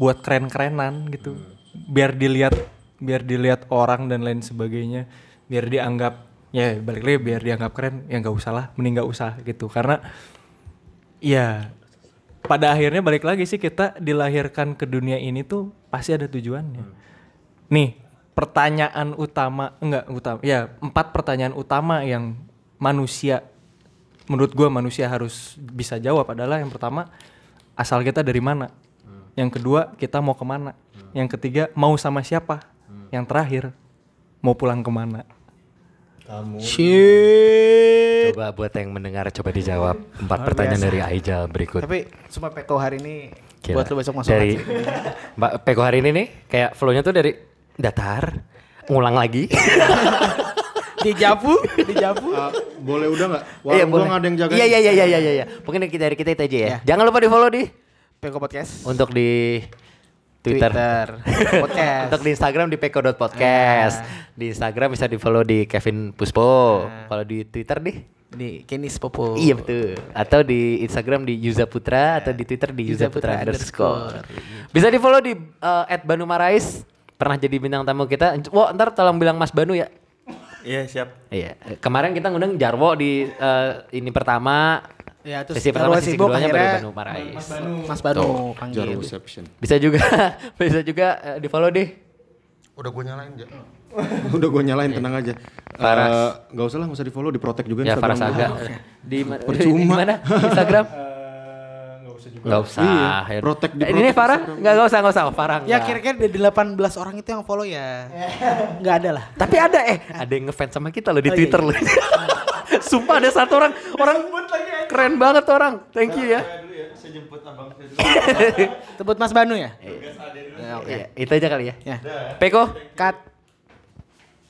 S4: buat keren-kerenan gitu. Biar dilihat biar dilihat orang dan lain sebagainya, biar dianggap ya balik lagi biar dianggap keren ya nggak usah lah mending nggak usah gitu karena ya pada akhirnya balik lagi sih kita dilahirkan ke dunia ini tuh pasti ada tujuannya. Nih, pertanyaan utama enggak utama. Ya, empat pertanyaan utama yang manusia menurut gua manusia harus bisa jawab adalah yang pertama asal kita dari mana. Yang kedua, kita mau ke mana. Yang ketiga, mau sama siapa. Yang terakhir, mau pulang ke mana.
S1: Shit.
S5: Coba buat yang mendengar coba dijawab empat pertanyaan dari Aijal berikut.
S1: Tapi cuma Peko hari ini
S5: Gila.
S1: buat lu besok masuk
S5: dari
S1: lagi. [LAUGHS]
S5: Mbak Peko hari ini nih kayak flow-nya tuh dari datar ngulang lagi. [LAUGHS]
S1: Dijapu, dijapu.
S3: Ah, boleh udah nggak
S5: Iya, boleh.
S3: ada yang jaga
S5: Iya iya iya iya iya iya. Mungkin dari kita dari kita itu aja ya.
S1: Iya.
S5: Jangan lupa di-follow di
S1: Peko Podcast.
S5: untuk di Twitter. [LAUGHS]
S1: Podcast.
S5: Untuk di Instagram di peko.podcast. Di Instagram bisa di-follow di Kevin Puspo. Kalau di Twitter nih
S1: Di Kenis Popo.
S5: Iya betul. Atau di Instagram di Yuza Putra atau di Twitter di Yuza
S1: Yuza Putra
S5: Putra underscore. Bisa di follow di uh, @banumarais. Pernah jadi bintang tamu kita. Wo, ntar tolong bilang Mas Banu ya.
S2: Iya siap.
S5: Iya. Kemarin kita ngundang Jarwo di uh, ini pertama.
S1: Ya, terus
S5: sesi pertama, sesi
S1: sibuk,
S5: keduanya baru
S1: akhirnya
S5: Banu Marais.
S1: Mas Banu
S3: Jar
S1: panggil.
S3: reception
S5: Bisa juga, [LAUGHS] bisa juga uh, di follow deh.
S3: udah gue nyalain aja [LAUGHS] udah gue nyalain tenang aja
S5: Faras.
S3: Eh, nggak usah lah nggak usah di follow di protect juga
S5: Ya
S3: Instagram
S5: Faras
S3: gua.
S5: Aga. [LAUGHS] Di, di,
S3: Percuma.
S5: di mana? Instagram?
S4: Nggak usah.
S3: Iya,
S5: ya.
S3: protect di
S5: Eh, Ini Farah? Nggak, nggak usah, nggak usah. Farah
S1: Ya kira-kira dari 18 orang itu yang follow ya [LAUGHS] nggak ada lah.
S5: Tapi ada eh, ada yang ngefans sama kita loh di
S1: Oh, iya,
S5: Twitter loh. [LAUGHS] Sumpah ada satu orang, orang keren banget orang. Thank you ya.
S1: Tebut [LAUGHS] Mas Banu ya?
S5: Ya, itu aja kali ya.
S1: Ya.
S5: Peko,
S1: Cut.